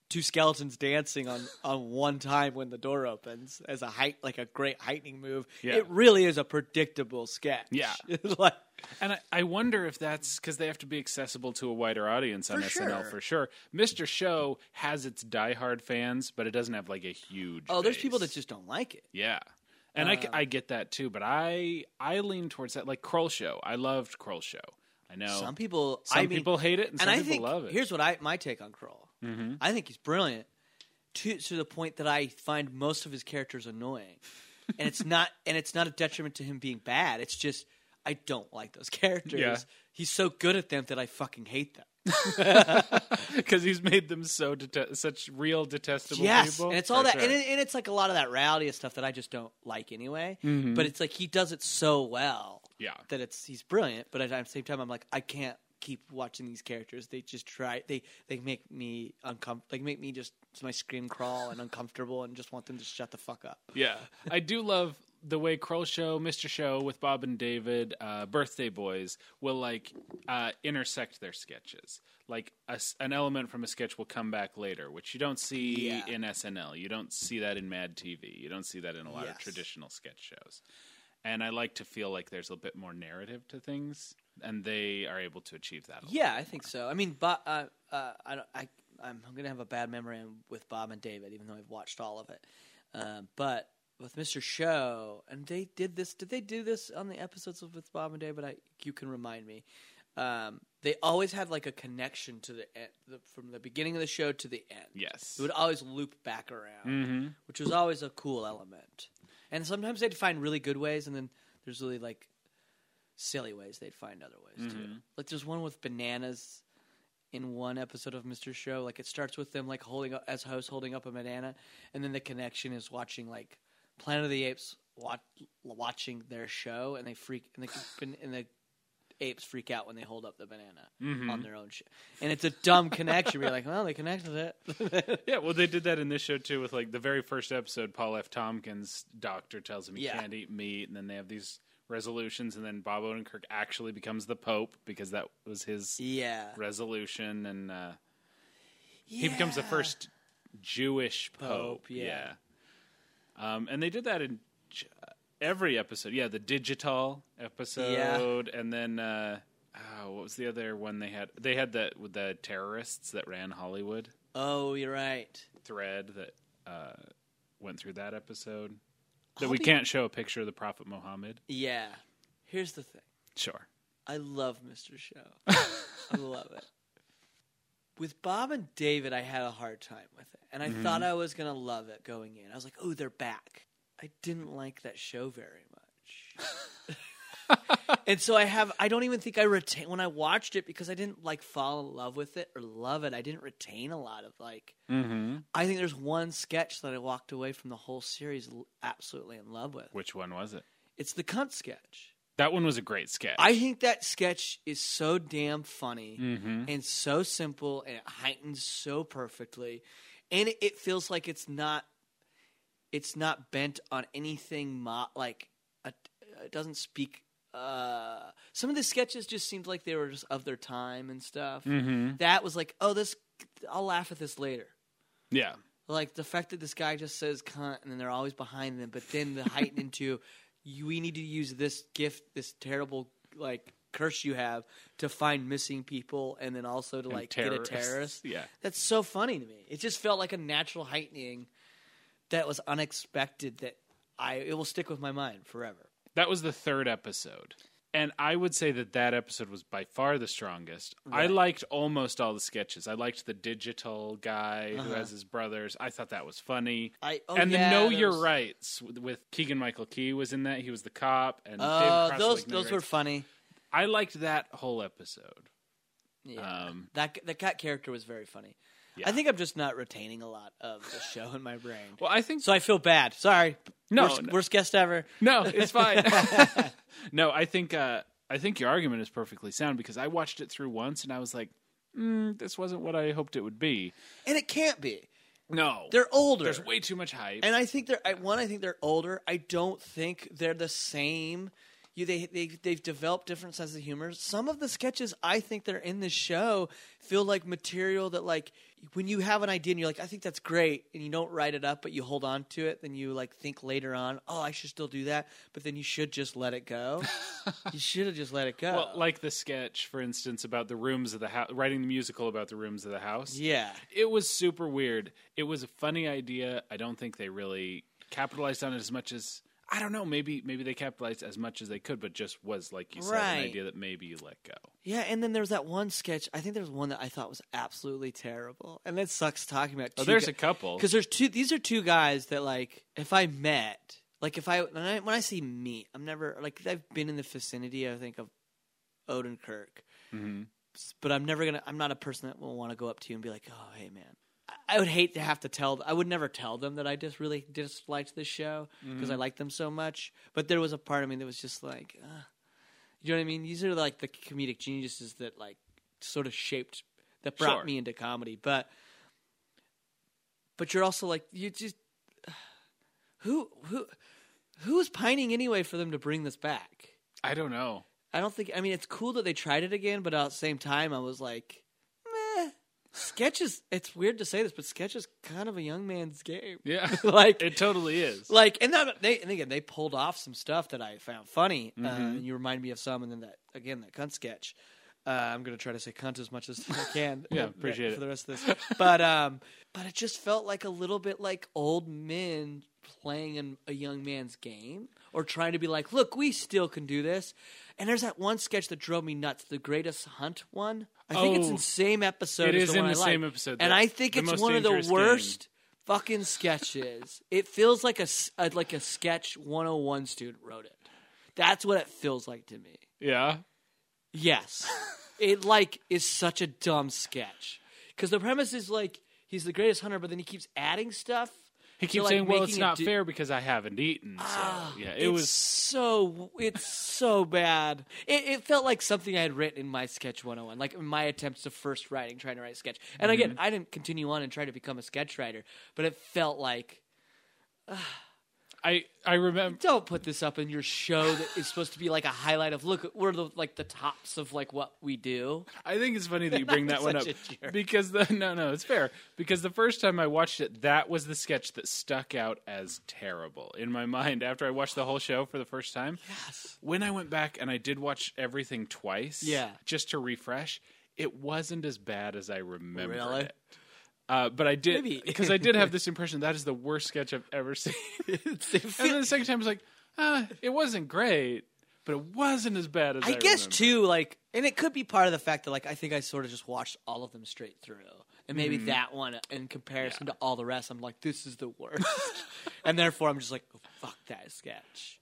Speaker 1: two skeletons dancing on on one time when the door opens as a height like a great heightening move.
Speaker 2: Yeah.
Speaker 1: It really is a predictable sketch.
Speaker 2: Yeah.
Speaker 1: like,
Speaker 2: And I, I wonder if that's because they have to be accessible to a wider audience on
Speaker 1: For
Speaker 2: SNL
Speaker 1: sure.
Speaker 2: for sure. Mr. Show has its diehard fans, but it doesn't have like a huge.
Speaker 1: oh, there's people that just don't like it.
Speaker 2: yeah, and I,
Speaker 1: Uh,
Speaker 2: I get that too. But I I lean towards that like Kroll Show. I loved Kroll Show. I know
Speaker 1: Some people.
Speaker 2: some
Speaker 1: I mean,
Speaker 2: people hate it and,
Speaker 1: and
Speaker 2: some
Speaker 1: I
Speaker 2: people
Speaker 1: think
Speaker 2: love it.
Speaker 1: here's what I my take on Kroll.
Speaker 2: Hmm
Speaker 1: I think he's brilliant to to the point that I find most of his characters annoying, and it's not and it's not a detriment to him being bad. It's just I don't like those characters.
Speaker 2: Yeah.
Speaker 1: He's so good at them that I fucking hate them.
Speaker 2: because he's made them so det- such real detestable
Speaker 1: yes,
Speaker 2: people.
Speaker 1: and it's all that, and, it, and it's like a lot of that rowdy stuff that I just don't like anyway.
Speaker 2: Mhm.
Speaker 1: But it's like he does it so well
Speaker 2: yeah,
Speaker 1: that it's he's brilliant. But at the same time, I'm like I can't keep watching these characters. They just try they they make me uncomfortable. Like make me just my screen crawl and uncomfortable, and just want them to shut the fuck up.
Speaker 2: Yeah, I do love the way Kroll Show, Mr. Show with Bob and David, uh, Birthday Boys will like uh, intersect their sketches. Like a an element from a sketch will come back later, which you don't see
Speaker 1: Yeah.
Speaker 2: in SNL. You don't see that in Mad TV. You don't see that in a lot of traditional sketch shows. And I like to feel like there's a bit more narrative to things, and they are able to achieve that. A.
Speaker 1: Yeah, I think so. I mean, Bob, uh, uh, I, don't- I, I'm going to have a bad memory with Bob and David, even though I've watched all of it. Um, but with Mr. Show, and they did this. Did they do this on the episodes of with Bob and David? I, you can remind me. Um, they always had like a connection to the, end, the from the beginning of the show to the end.
Speaker 2: Yes.
Speaker 1: It would always loop back around,
Speaker 2: Mm-hmm.
Speaker 1: which was always a cool element. And sometimes they'd find really good ways, and then there's really like silly ways they'd find other ways too.
Speaker 2: Mhm.
Speaker 1: Like there's one with bananas in one episode of Mr. Show. Like it starts with them like holding up, as host holding up a banana, and then the connection is watching like Planet of the Apes watch, watching their show, and they freak and the and the apes freak out when they hold up the banana
Speaker 2: Mm-hmm.
Speaker 1: on their own shit. And it's a dumb connection. We're like, well, they connected it.
Speaker 2: Yeah, well, they did that in this show too. With like the very first episode, Paul F. Tompkins' doctor tells him he
Speaker 1: Yeah.
Speaker 2: can't eat meat, and then they have these resolutions, and then Bob Odenkirk actually becomes the Pope because that was his
Speaker 1: yeah.
Speaker 2: resolution, and uh, he becomes the first Jewish Pope.
Speaker 1: Pope, yeah.
Speaker 2: yeah. Um, and they did that in j- every episode. Yeah, the digital episode, and then uh, oh, what was the other one they had? They had the with the terrorists that ran Hollywood
Speaker 1: Oh, you're right.
Speaker 2: thread that uh, went through that episode. That we can't show a picture of the Prophet Muhammad.
Speaker 1: Yeah. Here's the thing.
Speaker 2: Sure.
Speaker 1: I love Mr. Show. I love it. With Bob and David, I had a hard time with it. And I mm-hmm. thought I was going to love it going in. I was like, oh, they're back. I didn't like that show very much. and so I have, I don't even think I retain, when I watched it, because I didn't like fall in love with it or love it, I didn't retain a lot of like,
Speaker 2: Mm-hmm.
Speaker 1: I think there's one sketch that I walked away from the whole series absolutely in love with.
Speaker 2: Which one was it?
Speaker 1: It's the cunt sketch.
Speaker 2: That one was a great sketch.
Speaker 1: I think that sketch is so damn funny
Speaker 2: Mm-hmm.
Speaker 1: and so simple and it heightens so perfectly. And it, it feels like it's not it's not bent on anything mo- like a, it doesn't speak uh some of the sketches just seemed like they were just of their time and stuff.
Speaker 2: Mm-hmm.
Speaker 1: That was like, "Oh, this I'll laugh at this later."
Speaker 2: Yeah.
Speaker 1: Like the fact that this guy just says cunt and then they're always behind them, but then the heighten into you, we need to use this gift, this terrible like curse you have to find missing people and then also to
Speaker 2: And
Speaker 1: like get a terrorist.
Speaker 2: Yeah.
Speaker 1: That's so funny to me. It just felt like a natural heightening that was unexpected that I it will stick with my mind forever.
Speaker 2: That was the third episode. And I would say that that episode was by far the strongest. I liked almost all the sketches. I liked the digital guy who
Speaker 1: Uh-huh.
Speaker 2: has his brothers. I thought that was funny.
Speaker 1: I oh,
Speaker 2: and
Speaker 1: yeah,
Speaker 2: the Know Your
Speaker 1: was-
Speaker 2: Rights with, Keegan Michael Key was in that. He was the cop. And
Speaker 1: Oh,
Speaker 2: David
Speaker 1: those those were funny.
Speaker 2: I liked that whole episode.
Speaker 1: Yeah.
Speaker 2: Um,
Speaker 1: that the cat character was very funny.
Speaker 2: Yeah.
Speaker 1: I think I'm just not retaining a lot of the show in my brain.
Speaker 2: Well, I think
Speaker 1: So I feel bad. Sorry.
Speaker 2: No,
Speaker 1: worst,
Speaker 2: no.
Speaker 1: worst guest ever.
Speaker 2: No, it's fine. no, I think uh, I think your argument is perfectly sound because I watched it through once and I was like, mm, this wasn't what I hoped it would be.
Speaker 1: And it can't be.
Speaker 2: No,
Speaker 1: They're older.
Speaker 2: there's way too much hype.
Speaker 1: and I think they're I, one. I think they're older. I don't think they're the same. You they they they've developed different senses of humor. Some of the sketches I think that are in this show feel like material that like when you have an idea and you're like I think that's great and you don't write it up but you hold on to it then you like think later on oh I should still do that but then you should just let it go. you should have just let it go.
Speaker 2: well, like the sketch, for instance, about the rooms of the house, writing the musical about the rooms of the house.
Speaker 1: yeah.
Speaker 2: It was super weird. It was a funny idea. I don't think they really capitalized on it as much as I don't know. Maybe maybe they capitalized as much as they could, but just was like you said,
Speaker 1: Right.
Speaker 2: an idea that maybe you let go.
Speaker 1: Yeah, and then there was that one sketch. I think there was one that I thought was absolutely terrible, and that sucks talking about.
Speaker 2: Oh, there's a couple.
Speaker 1: because there's two. These are two guys that like if I met, like if I when I when I say meet, I'm never like I've been in the vicinity. I think of Odenkirk,
Speaker 2: hmm
Speaker 1: but I'm never gonna. I'm not a person that will want to go up to you and be like, "Oh, hey, man." I- would hate to have to tell. I would never tell them that I just really disliked this show because I liked them so much. But there was a part of me that was just like, uh, you know what I mean? These are like the comedic geniuses that like sort of shaped that brought
Speaker 2: Sure.
Speaker 1: me into comedy. But but you're also like you just who who who's pining anyway for them to bring this back?
Speaker 2: I don't know.
Speaker 1: I don't think. I mean, it's cool that they tried it again, but at the same time, I was like. Sketch is. It's weird to say this, but sketch is kind of a young man's game.
Speaker 2: Yeah,
Speaker 1: like,
Speaker 2: it totally is.
Speaker 1: like, and that they and again they pulled off some stuff that I found funny. Uh,
Speaker 2: Mm-hmm.
Speaker 1: and you remind me of some, and then that again that cunt sketch. Uh, I'm gonna try to say cunt as much as I can.
Speaker 2: Yeah,
Speaker 1: uh,
Speaker 2: appreciate
Speaker 1: for
Speaker 2: it.
Speaker 1: the rest of this. But um, but it just felt like a little bit like old men playing in a young man's game, or trying to be like, look, we still can do this. And there's that one sketch that drove me nuts, the Greatest Hunt one. I think it's in
Speaker 2: Oh.
Speaker 1: the same episode.
Speaker 2: It
Speaker 1: as
Speaker 2: is
Speaker 1: the
Speaker 2: in
Speaker 1: one
Speaker 2: the
Speaker 1: I like.
Speaker 2: same episode,
Speaker 1: and I think it's one of the
Speaker 2: dangerous game.
Speaker 1: worst fucking sketches. it feels like a uh, like a sketch 101 student wrote it. That's what it feels like to me.
Speaker 2: yeah,
Speaker 1: Yes, it like is such a dumb sketch because the premise is like he's the greatest hunter, but then he keeps adding stuff.
Speaker 2: He keeps
Speaker 1: like,
Speaker 2: saying, "Well, it's
Speaker 1: it
Speaker 2: not
Speaker 1: do-
Speaker 2: fair because I haven't eaten." So
Speaker 1: Ah,
Speaker 2: yeah, it
Speaker 1: it's
Speaker 2: was.
Speaker 1: so it's so bad. It, it felt like something I had written in my sketch 101, like in my attempts of first writing, trying to write a sketch. And again,
Speaker 2: Mm-hmm.
Speaker 1: I didn't continue on and try to become a sketch writer, but it felt like
Speaker 2: I I remember.
Speaker 1: don't put this up in your show that is supposed to be like a highlight of look we're the like the tops of like what we do.
Speaker 2: I think it's funny that you bring that one up
Speaker 1: Such a jerk.
Speaker 2: because the no no it's fair because the first time I watched it that was the sketch that stuck out as terrible in my mind after I watched the whole show for the first time.
Speaker 1: Yes.
Speaker 2: When I went back and I did watch everything twice,
Speaker 1: Yeah.
Speaker 2: just to refresh, it wasn't as bad as I remembered
Speaker 1: Really?
Speaker 2: it. Uh, but I did because I did have this impression that is the worst sketch I've ever seen. and then the second time I was like, ah, it wasn't great, but it wasn't as bad as I,
Speaker 1: I guess
Speaker 2: remembered.
Speaker 1: too, like, and it could be part of the fact that like I think I sort of just watched all of them straight through, and maybe
Speaker 2: Mm-hmm.
Speaker 1: that one in comparison to all the rest, I'm like, this is the worst, and therefore I'm just like, oh, fuck that sketch.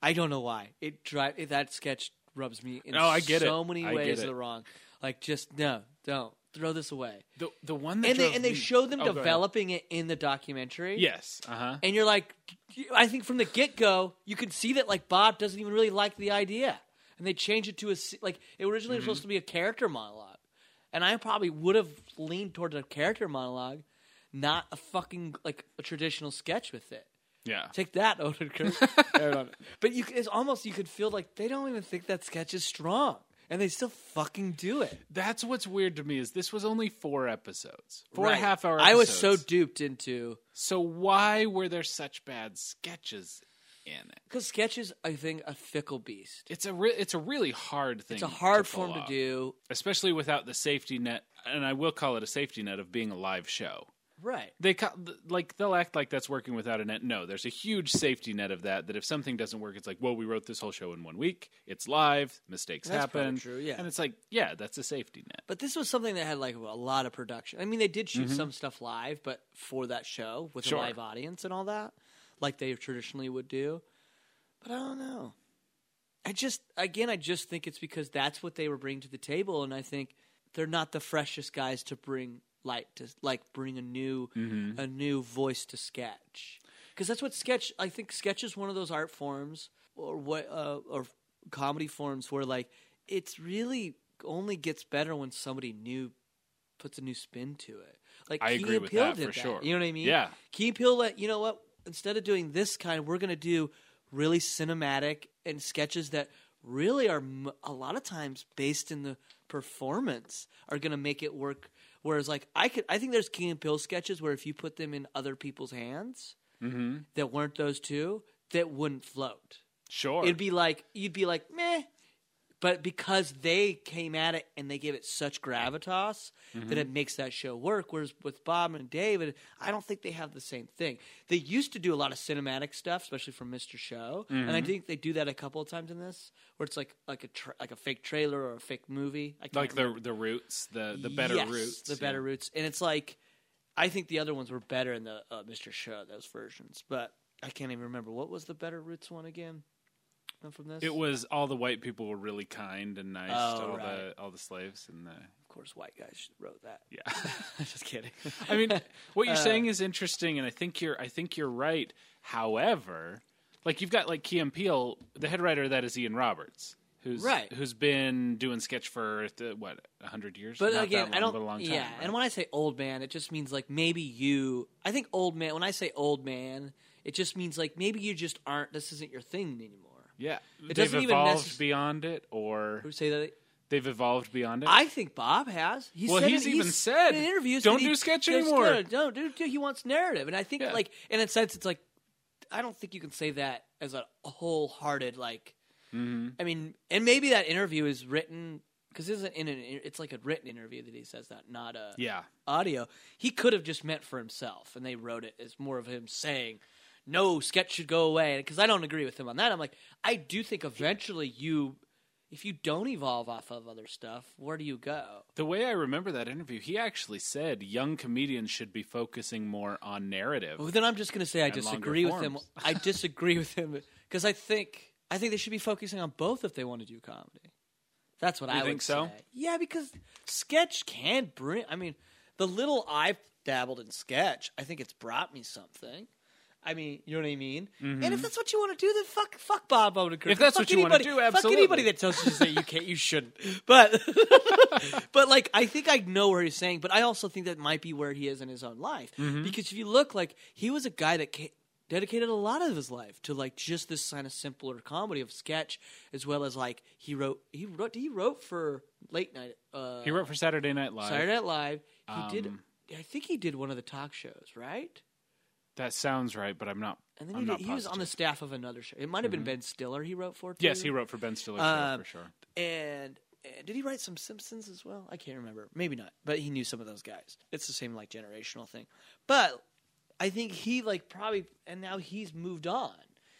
Speaker 1: I don't know why it drive that sketch rubs me in
Speaker 2: No, I get it.
Speaker 1: so many
Speaker 2: I
Speaker 1: ways
Speaker 2: it.
Speaker 1: the wrong. Like, just no, don't throw this away.
Speaker 2: The the one that
Speaker 1: And they and they
Speaker 2: me-
Speaker 1: show them
Speaker 2: Oh, go ahead.
Speaker 1: developing it in the documentary.
Speaker 2: Yes. Uh huh.
Speaker 1: And you're like, I think from the get go, you can see that like Bob doesn't even really like the idea, and they change it to a se- like it originally was supposed to be a character monologue, and I probably would have leaned towards a character monologue, not a fucking like a traditional sketch with it.
Speaker 2: Yeah.
Speaker 1: Take that, Odenkirk. but you, it's almost you could feel like they don't even think that sketch is strong, and they still fucking do it.
Speaker 2: That's what's weird to me is this was only four episodes, four
Speaker 1: Right.
Speaker 2: half hour.
Speaker 1: I was so
Speaker 2: episodes.
Speaker 1: duped into
Speaker 2: so why were there such bad sketches in it?
Speaker 1: because sketches, I think, a fickle beast.
Speaker 2: It's a re- it's a really hard thing.
Speaker 1: It's a hard
Speaker 2: pull
Speaker 1: form to
Speaker 2: off,
Speaker 1: do.
Speaker 2: especially without the safety net. And I will call it a safety net of being a live show.
Speaker 1: Right.
Speaker 2: They like they'll act like that's working without a net. No, there's a huge safety net of that. That if something doesn't work, it's like, well, we wrote this whole show in one week. It's live. Mistakes
Speaker 1: That's
Speaker 2: happen.
Speaker 1: true, yeah.
Speaker 2: and it's like, yeah, that's a safety net.
Speaker 1: But this was something that had like a lot of production. I mean, they did shoot mm-hmm. some stuff live, but for that show with
Speaker 2: Sure.
Speaker 1: a live audience and all that, like they traditionally would do. But I don't know. I just, again, I just think it's because that's what they were bringing to the table, and I think they're not the freshest guys to bring light to, like, bring a new, a new voice to sketch. Because that's what sketch. I think sketch is one of those art forms or what, uh, or comedy forms where like it's really only gets better when somebody new puts a new spin to it. Like
Speaker 2: I
Speaker 1: Key
Speaker 2: agree with that for sure.
Speaker 1: You know what I mean?
Speaker 2: Yeah.
Speaker 1: Key Peele let you know what instead of doing this kind, we're going to do really cinematic and sketches that really are m- a lot of times based in the performance are going to make it work. Whereas, like I could, I think there's Key and Peele sketches where if you put them in other people's hands
Speaker 2: Mm-hmm.
Speaker 1: that weren't those two, that wouldn't float.
Speaker 2: Sure.
Speaker 1: It'd be like you'd be like meh, but because they came at it and they gave it such gravitas that it makes that show work. Whereas with Bob and David, I don't think they have the same thing. They used to do a lot of cinematic stuff, especially from Mr. Show, and I think they do that a couple of times in this, where it's like like a tra- like a fake trailer or a fake movie.
Speaker 2: Like
Speaker 1: remember.
Speaker 2: the the roots, the the better
Speaker 1: Yes,
Speaker 2: roots,
Speaker 1: the better
Speaker 2: yeah.
Speaker 1: roots, and it's like I think the other ones were better in the uh, Mr. Show those versions, but I can't even remember what was the better roots one again. Uh, From this,
Speaker 2: It was all the white people were really kind and nice to
Speaker 1: Oh,
Speaker 2: all
Speaker 1: right.
Speaker 2: the all the slaves and the
Speaker 1: of course, white guys wrote that.
Speaker 2: yeah.
Speaker 1: Just kidding.
Speaker 2: I mean, what you're
Speaker 1: Uh,
Speaker 2: saying is interesting, and I think you're I think you're right. However, like you've got like Key and Peele, the head writer of that is Ian Roberts, who's
Speaker 1: Right.
Speaker 2: who's been doing sketch for the, what hundred years.
Speaker 1: But
Speaker 2: Not
Speaker 1: again,
Speaker 2: that
Speaker 1: I don't.
Speaker 2: long time,
Speaker 1: yeah,
Speaker 2: right?
Speaker 1: and when I say old man, it just means like maybe you. I think old man. When I say old man, it just means like maybe you just aren't. This isn't your thing anymore.
Speaker 2: Yeah,
Speaker 1: it
Speaker 2: they've
Speaker 1: doesn't even
Speaker 2: evolved
Speaker 1: necess-
Speaker 2: beyond it, or
Speaker 1: Who say that?
Speaker 2: they've evolved beyond it.
Speaker 1: I think Bob has. He
Speaker 2: Well,
Speaker 1: said
Speaker 2: he's even said,
Speaker 1: in interviews,
Speaker 2: "Don't
Speaker 1: that he-
Speaker 2: do sketch anymore."
Speaker 1: Don't do. He wants narrative, and I think
Speaker 2: Yeah.
Speaker 1: like in a sense, it's like I don't think you can say that as a wholehearted like.
Speaker 2: hmm
Speaker 1: I mean, and maybe that interview is written because isn't in an. It's like a written interview that he says that, not a
Speaker 2: Yeah,
Speaker 1: audio. He could have just meant for himself, and they wrote it as more of him saying, "No, sketch should go away." Because I don't agree with him on that. I'm like, I do think eventually you, if you don't evolve off of other stuff, where do you go?
Speaker 2: the way I remember that interview, he actually said young comedians should be focusing more on narrative.
Speaker 1: Well, then I'm just going to say I disagree with him. I disagree with him because I think I think they should be focusing on both if they want to do comedy. That's what
Speaker 2: You
Speaker 1: I would
Speaker 2: think so?
Speaker 1: say. Yeah, because sketch can bring. I mean, the little I've dabbled in sketch. I think it's brought me something. I mean, you know what I mean. And if that's what you want to do, then fuck, fuck Bob Odenkirk.
Speaker 2: Mm-hmm. If that's
Speaker 1: Fuck
Speaker 2: what you wanna do, absolutely.
Speaker 1: Fuck anybody that tells you to say you can't, you shouldn't. But, but like, I think I know where he's saying. But I also think that might be where he is in his own life.
Speaker 2: Mm-hmm.
Speaker 1: Because if you look, like, he was a guy that. Ca- dedicated a lot of his life to like just this kind of simpler comedy of sketch as well as like he wrote he wrote he wrote for late night uh
Speaker 2: He wrote for Saturday Night Live.
Speaker 1: Saturday Night Live. He did.
Speaker 2: Um,
Speaker 1: I think he did one of the talk shows, right?
Speaker 2: That sounds right, but I'm not.
Speaker 1: And then
Speaker 2: I'm
Speaker 1: he, did, he was on the staff of another show. It might have been Ben Stiller. He wrote for. Too.
Speaker 2: Yes, he wrote for Ben Stiller
Speaker 1: Um,
Speaker 2: for sure.
Speaker 1: And, and did he write some Simpsons as well? I can't remember. Maybe not. But he knew some of those guys. It's the same like generational thing. But I think he like probably and now he's moved on.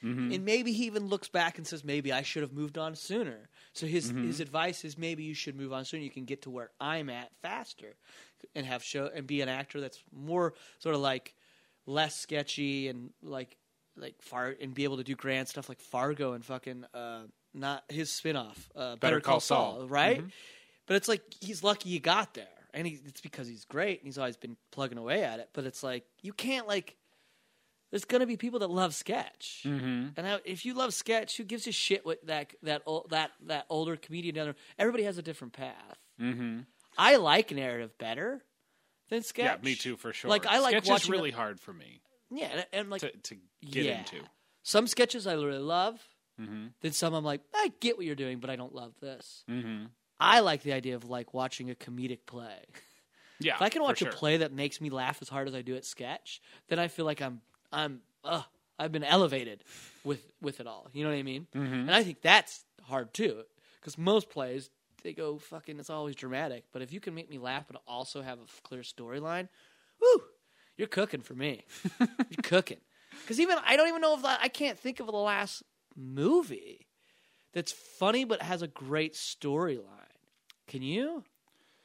Speaker 2: Mm-hmm.
Speaker 1: And maybe he even looks back and says, maybe I should have moved on sooner. So his
Speaker 2: Mm-hmm.
Speaker 1: his advice is maybe you should move on sooner. You can get to where I'm at faster, and have show and be an actor that's more sort of like less sketchy and like like far and be able to do grand stuff like Fargo and fucking uh, not his spinoff, uh, Better, Call, Saul, right? But it's like he's lucky he got there, and he, it's because he's great and he's always been plugging away at it. But it's like you can't like. There's gonna be people that love sketch, mm-hmm. and I, if you love sketch, who gives a shit what that that that that older comedian down there? Everybody has a different path. Mm-hmm. I like narrative better than sketch.
Speaker 2: Yeah, me too for sure.
Speaker 1: Like I like
Speaker 2: Sketch is
Speaker 1: watching
Speaker 2: really hard for me
Speaker 1: yeah, and, and like
Speaker 2: to, to get
Speaker 1: yeah.
Speaker 2: into.
Speaker 1: Some sketches I really love.
Speaker 2: Mm-hmm.
Speaker 1: Then some I'm like, I get what you're doing, but I don't love this. Mm-hmm. I like the idea of like watching a comedic play.
Speaker 2: Yeah,
Speaker 1: If I can watch
Speaker 2: sure.
Speaker 1: a play that makes me laugh as hard as I do at sketch, then I feel like I'm I'm uh I've been elevated with with it all. You know what I mean?
Speaker 2: Mm-hmm.
Speaker 1: And I think that's hard too, because most plays they go fucking. It's always dramatic, but if you can make me laugh but also have a clear storyline, whoo, you're cooking for me. you're cooking. Because even I don't even know if I can't think of the last movie that's funny but has a great storyline. Can you?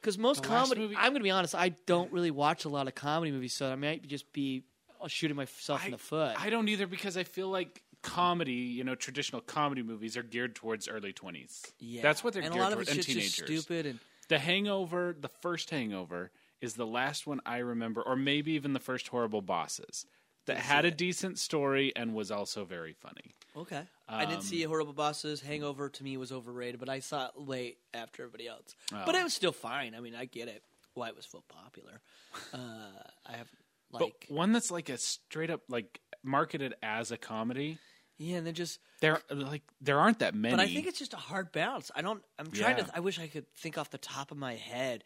Speaker 1: Because most comedy,
Speaker 2: movie-
Speaker 1: I'm going to be honest, I don't really watch a lot of comedy movies, so I might just be uh, shooting myself in the foot.
Speaker 2: I don't either because I feel like comedy, you know, traditional comedy movies are geared towards early twenties.
Speaker 1: yeah,
Speaker 2: that's what they're
Speaker 1: and a
Speaker 2: geared
Speaker 1: lot of
Speaker 2: towards,
Speaker 1: it's
Speaker 2: and
Speaker 1: just, just
Speaker 2: teenagers.
Speaker 1: stupid and
Speaker 2: The Hangover, the first Hangover, is the last one I remember, or maybe even the first Horrible Bosses, that had a decent story and was also very funny.
Speaker 1: Okay. I didn't
Speaker 2: Um,
Speaker 1: see Horrible Bosses. Hangover to me was overrated, but I saw it late after everybody else.
Speaker 2: Oh.
Speaker 1: But it was still fine. I mean, I get it. Why it was so popular. Uh, I have like
Speaker 2: but one that's like a straight up like marketed as a comedy.
Speaker 1: Yeah, and then just.
Speaker 2: There like there aren't that many.
Speaker 1: But I think it's just a hard balance. I don't. I'm trying
Speaker 2: Yeah.
Speaker 1: to. I wish I could think off the top of my head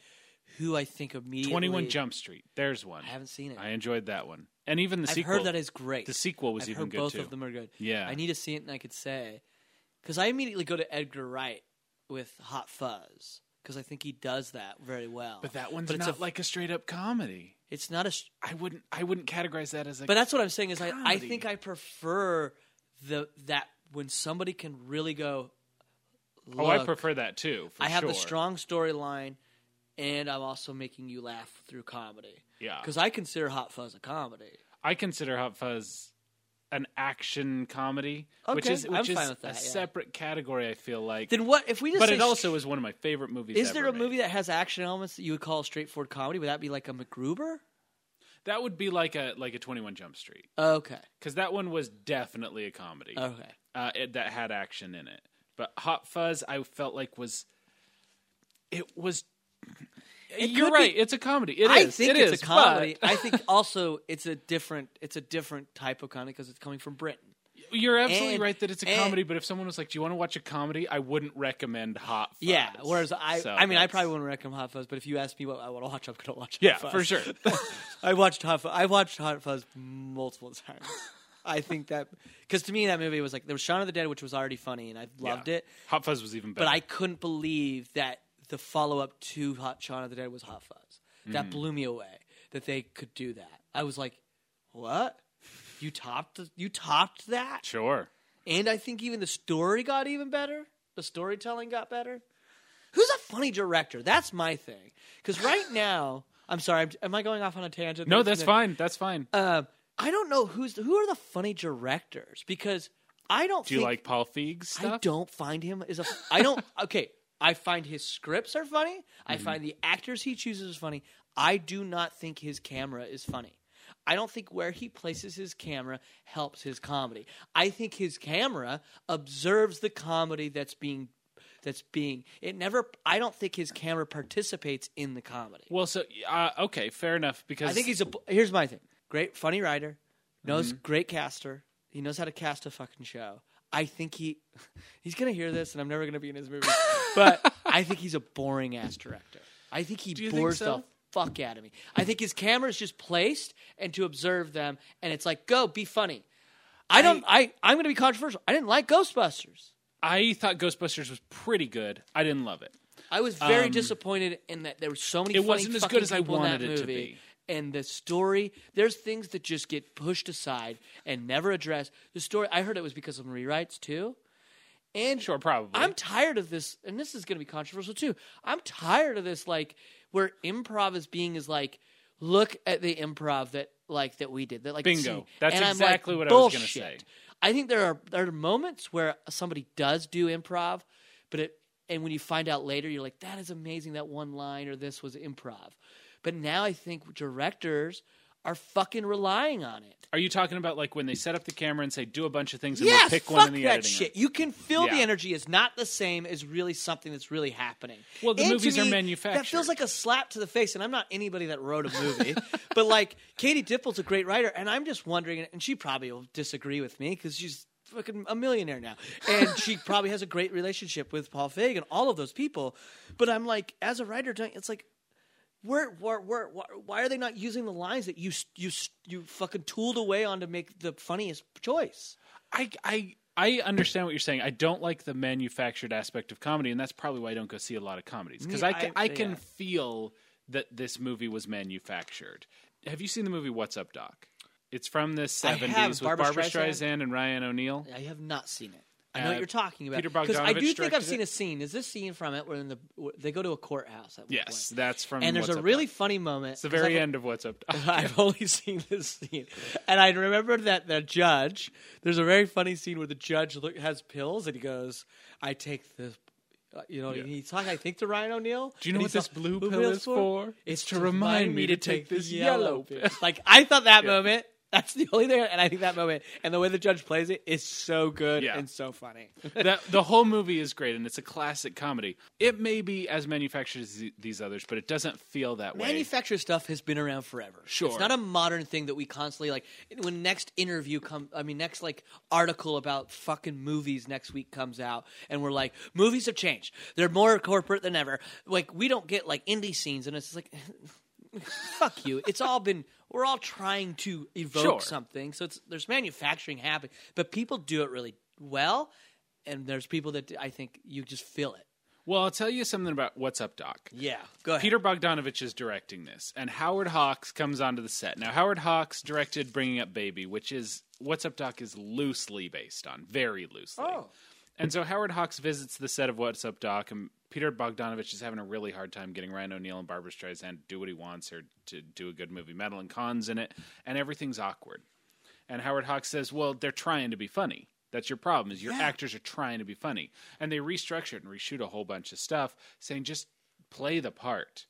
Speaker 1: who I think immediately.
Speaker 2: Twenty One Jump Street. There's one.
Speaker 1: I haven't seen it.
Speaker 2: I enjoyed that one, and even the sequel.
Speaker 1: I've
Speaker 2: sequel.
Speaker 1: heard that is great.
Speaker 2: the sequel was
Speaker 1: I've
Speaker 2: even good
Speaker 1: both
Speaker 2: too.
Speaker 1: of them are good.
Speaker 2: Yeah.
Speaker 1: I need to see it, and I could say because I immediately go to Edgar Wright with Hot Fuzz because I think he does that very well.
Speaker 2: But that one's
Speaker 1: But it's
Speaker 2: not
Speaker 1: a-
Speaker 2: like a straight up comedy.
Speaker 1: It's not a.
Speaker 2: I wouldn't. I wouldn't categorize that as a.
Speaker 1: But that's what I'm saying is I, I think I prefer the that when somebody can really go.
Speaker 2: oh, I prefer that too. For
Speaker 1: I have
Speaker 2: sure.
Speaker 1: the strong storyline, and I'm also making you laugh through comedy.
Speaker 2: Yeah.
Speaker 1: because I consider Hot Fuzz a comedy.
Speaker 2: I consider Hot Fuzz an action comedy, which
Speaker 1: Okay,
Speaker 2: is
Speaker 1: I'm
Speaker 2: which is
Speaker 1: with
Speaker 2: a
Speaker 1: that, yeah.
Speaker 2: separate category. I feel like,
Speaker 1: Then what if we just?
Speaker 2: but it also is one of my favorite movies.
Speaker 1: Is there a movie that has action elements that you would call a straightforward comedy? Would that be like a MacGruber?
Speaker 2: That would be like a like a Twenty One Jump Street
Speaker 1: Okay,
Speaker 2: because that one was definitely a comedy
Speaker 1: okay.
Speaker 2: uh, it, that had action in it. But Hot Fuzz, I felt like was it was. You're right.
Speaker 1: be-
Speaker 2: It's a comedy. It
Speaker 1: I
Speaker 2: is.
Speaker 1: think
Speaker 2: It
Speaker 1: it's
Speaker 2: is,
Speaker 1: a comedy. I think also it's a different it's a different type of comedy because it's coming from Britain.
Speaker 2: You're absolutely
Speaker 1: And-
Speaker 2: right that it's a
Speaker 1: and-
Speaker 2: comedy, but if someone was like, "Do you want to watch a comedy?" I wouldn't recommend Hot Fuzz.
Speaker 1: Yeah. Whereas I,
Speaker 2: So
Speaker 1: I mean, I probably wouldn't recommend Hot Fuzz, but if you ask me what I want to watch, I'm going to watch. Hot
Speaker 2: Yeah,
Speaker 1: Fuzz.
Speaker 2: for sure.
Speaker 1: I watched Hot. Fuzz. I watched Hot Fuzz multiple times. I think that because to me that movie was like there was Shaun of the Dead, which was already funny, and I loved
Speaker 2: Yeah.
Speaker 1: it.
Speaker 2: Hot Fuzz was even better.
Speaker 1: But I couldn't believe that the follow up to Hot Shaun of the Dead was Hot Fuzz.
Speaker 2: Mm.
Speaker 1: That blew me away that they could do that. I was like, what? You topped you topped that?
Speaker 2: sure.
Speaker 1: And I think even the story got even better. The storytelling got better. Who's a funny director? That's my thing. Because right now, I'm sorry, I'm, am I going off on a tangent?
Speaker 2: No, that's fine. That's fine.
Speaker 1: Um, I don't know who's who are the funny directors because I don't.
Speaker 2: Do you like Paul Feig's stuff?
Speaker 1: I don't find him as a. I don't. Okay, I find his scripts are funny. I
Speaker 2: Mm-hmm.
Speaker 1: find the actors he chooses funny. I do not think his camera is funny. I don't think where he places his camera helps his comedy. I think his camera observes the comedy that's being that's being it never I don't think his camera participates in the comedy.
Speaker 2: Well, so uh, okay, fair enough. Because
Speaker 1: I think he's a here's my thing. Great funny writer, knows great caster. He knows how to cast a fucking show. I think he he's gonna hear this, and I'm never gonna be in his movie. but I think he's a boring ass director. I think he
Speaker 2: you think
Speaker 1: bores
Speaker 2: so?
Speaker 1: Fuck out of me. I think his camera is just placed and to observe them, and it's like, go be funny. I don't. I, I am gonna be controversial. I didn't like Ghostbusters.
Speaker 2: I thought Ghostbusters was pretty good. I didn't love it.
Speaker 1: I was very
Speaker 2: Um,
Speaker 1: disappointed in that there were so many.
Speaker 2: It wasn't as good as I wanted it to
Speaker 1: movie,
Speaker 2: be.
Speaker 1: And the story, there's things that just get pushed aside and never addressed. The story, I heard it was because of rewrites too. And
Speaker 2: Sure, probably.
Speaker 1: I'm tired of this, and this is going to be controversial too. I'm tired of this, like where improv is being is like, look at the improv that like that we did. That like
Speaker 2: Bingo.
Speaker 1: see-
Speaker 2: That's
Speaker 1: and I'm like,
Speaker 2: exactly what I was gonna say.
Speaker 1: I think there are there are moments where somebody does do improv, but it and when you find out later, you're like, that is amazing. That one line or this was improv. But now I think directors are fucking relying on it.
Speaker 2: Are you talking about like when they set up the camera and say do a bunch of things and
Speaker 1: Yes,
Speaker 2: we'll pick one in the
Speaker 1: that
Speaker 2: editing?
Speaker 1: shit. You can feel the energy is not the same as really something that's really happening.
Speaker 2: Well, the
Speaker 1: And
Speaker 2: movies are
Speaker 1: manufactured. That feels like a slap to the face, and I'm not anybody that wrote a movie, but like Katie Dippold's a great writer, and I'm just wondering, and she probably will disagree with me because she's fucking a millionaire now, and she probably has a great relationship with Paul Feig and all of those people. But I'm like, as a writer, don't- it's like where, where, where, why, are they not using the lines that you you you fucking tooled away on to make the funniest choice?
Speaker 2: I, I I understand what you're saying. I don't like the manufactured aspect of comedy, and that's probably why I don't go see a lot of comedies because
Speaker 1: Yeah,
Speaker 2: I,
Speaker 1: I-
Speaker 2: I can
Speaker 1: yeah.
Speaker 2: feel that this movie was manufactured. Have you seen the movie What's Up, Doc? It's from the
Speaker 1: I have.
Speaker 2: 70s with
Speaker 1: Barbra
Speaker 2: Barbara
Speaker 1: Streisand?
Speaker 2: Streisand and Ryan O'Neal.
Speaker 1: I have not seen it. I know
Speaker 2: Uh,
Speaker 1: what you're talking about.
Speaker 2: Peter
Speaker 1: because I do think I've seen
Speaker 2: it.
Speaker 1: a scene. Is this scene from it where in the they go to a courthouse? At one
Speaker 2: Yes,
Speaker 1: point?
Speaker 2: that's from.
Speaker 1: and there's
Speaker 2: What's
Speaker 1: a really
Speaker 2: Doc.
Speaker 1: funny moment.
Speaker 2: It's the very
Speaker 1: I've-
Speaker 2: end of What's Up, Doc.
Speaker 1: I've only seen this scene, and I remember that the judge. There's a very funny scene where the judge look, has pills, and he goes, "I take the." uh, You know,
Speaker 2: Yeah.
Speaker 1: he's talking. I think to Ryan O'Neal.
Speaker 2: Do you know what this blue
Speaker 1: "Blue
Speaker 2: pill is for?
Speaker 1: It's
Speaker 2: to remind me to take this yellow pill."
Speaker 1: Like I thought that
Speaker 2: Yeah.
Speaker 1: moment. That's the only thing, and I think that moment and the way the judge plays it is so good
Speaker 2: Yeah.
Speaker 1: and so funny.
Speaker 2: that the whole movie is great and it's a classic comedy. It may be as manufactured as these others, but it doesn't feel that way.
Speaker 1: Manufactured stuff has been around forever.
Speaker 2: Sure.
Speaker 1: it's not a modern thing that we constantly like. When next interview come, I mean, next like article about fucking movies next week comes out, and we're like, movies have changed. They're more corporate than ever. Like we don't get like indie scenes, and it's like, fuck you. It's all been. We're all trying to evoke
Speaker 2: Sure.
Speaker 1: something, so it's there's manufacturing happening, but people do it really well, and there's people that I think you just feel it.
Speaker 2: well, I'll tell you something about What's Up, Doc.
Speaker 1: Yeah, go ahead.
Speaker 2: Peter Bogdanovich is directing this, and Howard Hawks comes onto the set. Now, Howard Hawks directed Bringing Up Baby, which is What's Up, Doc is loosely based on, very loosely.
Speaker 1: Oh.
Speaker 2: And so Howard Hawks visits the set of What's Up, Doc, and Peter Bogdanovich is having a really hard time getting Ryan O'Neal and Barbara Streisand to do what he wants or to do a good movie. Madeline Kahn's in it, and everything's awkward. And Howard Hawks says, "Well, they're trying to be funny. That's your problem. Is your
Speaker 1: Yeah.
Speaker 2: actors are trying to be funny." And they restructure it and reshoot a whole bunch of stuff, saying just play the part.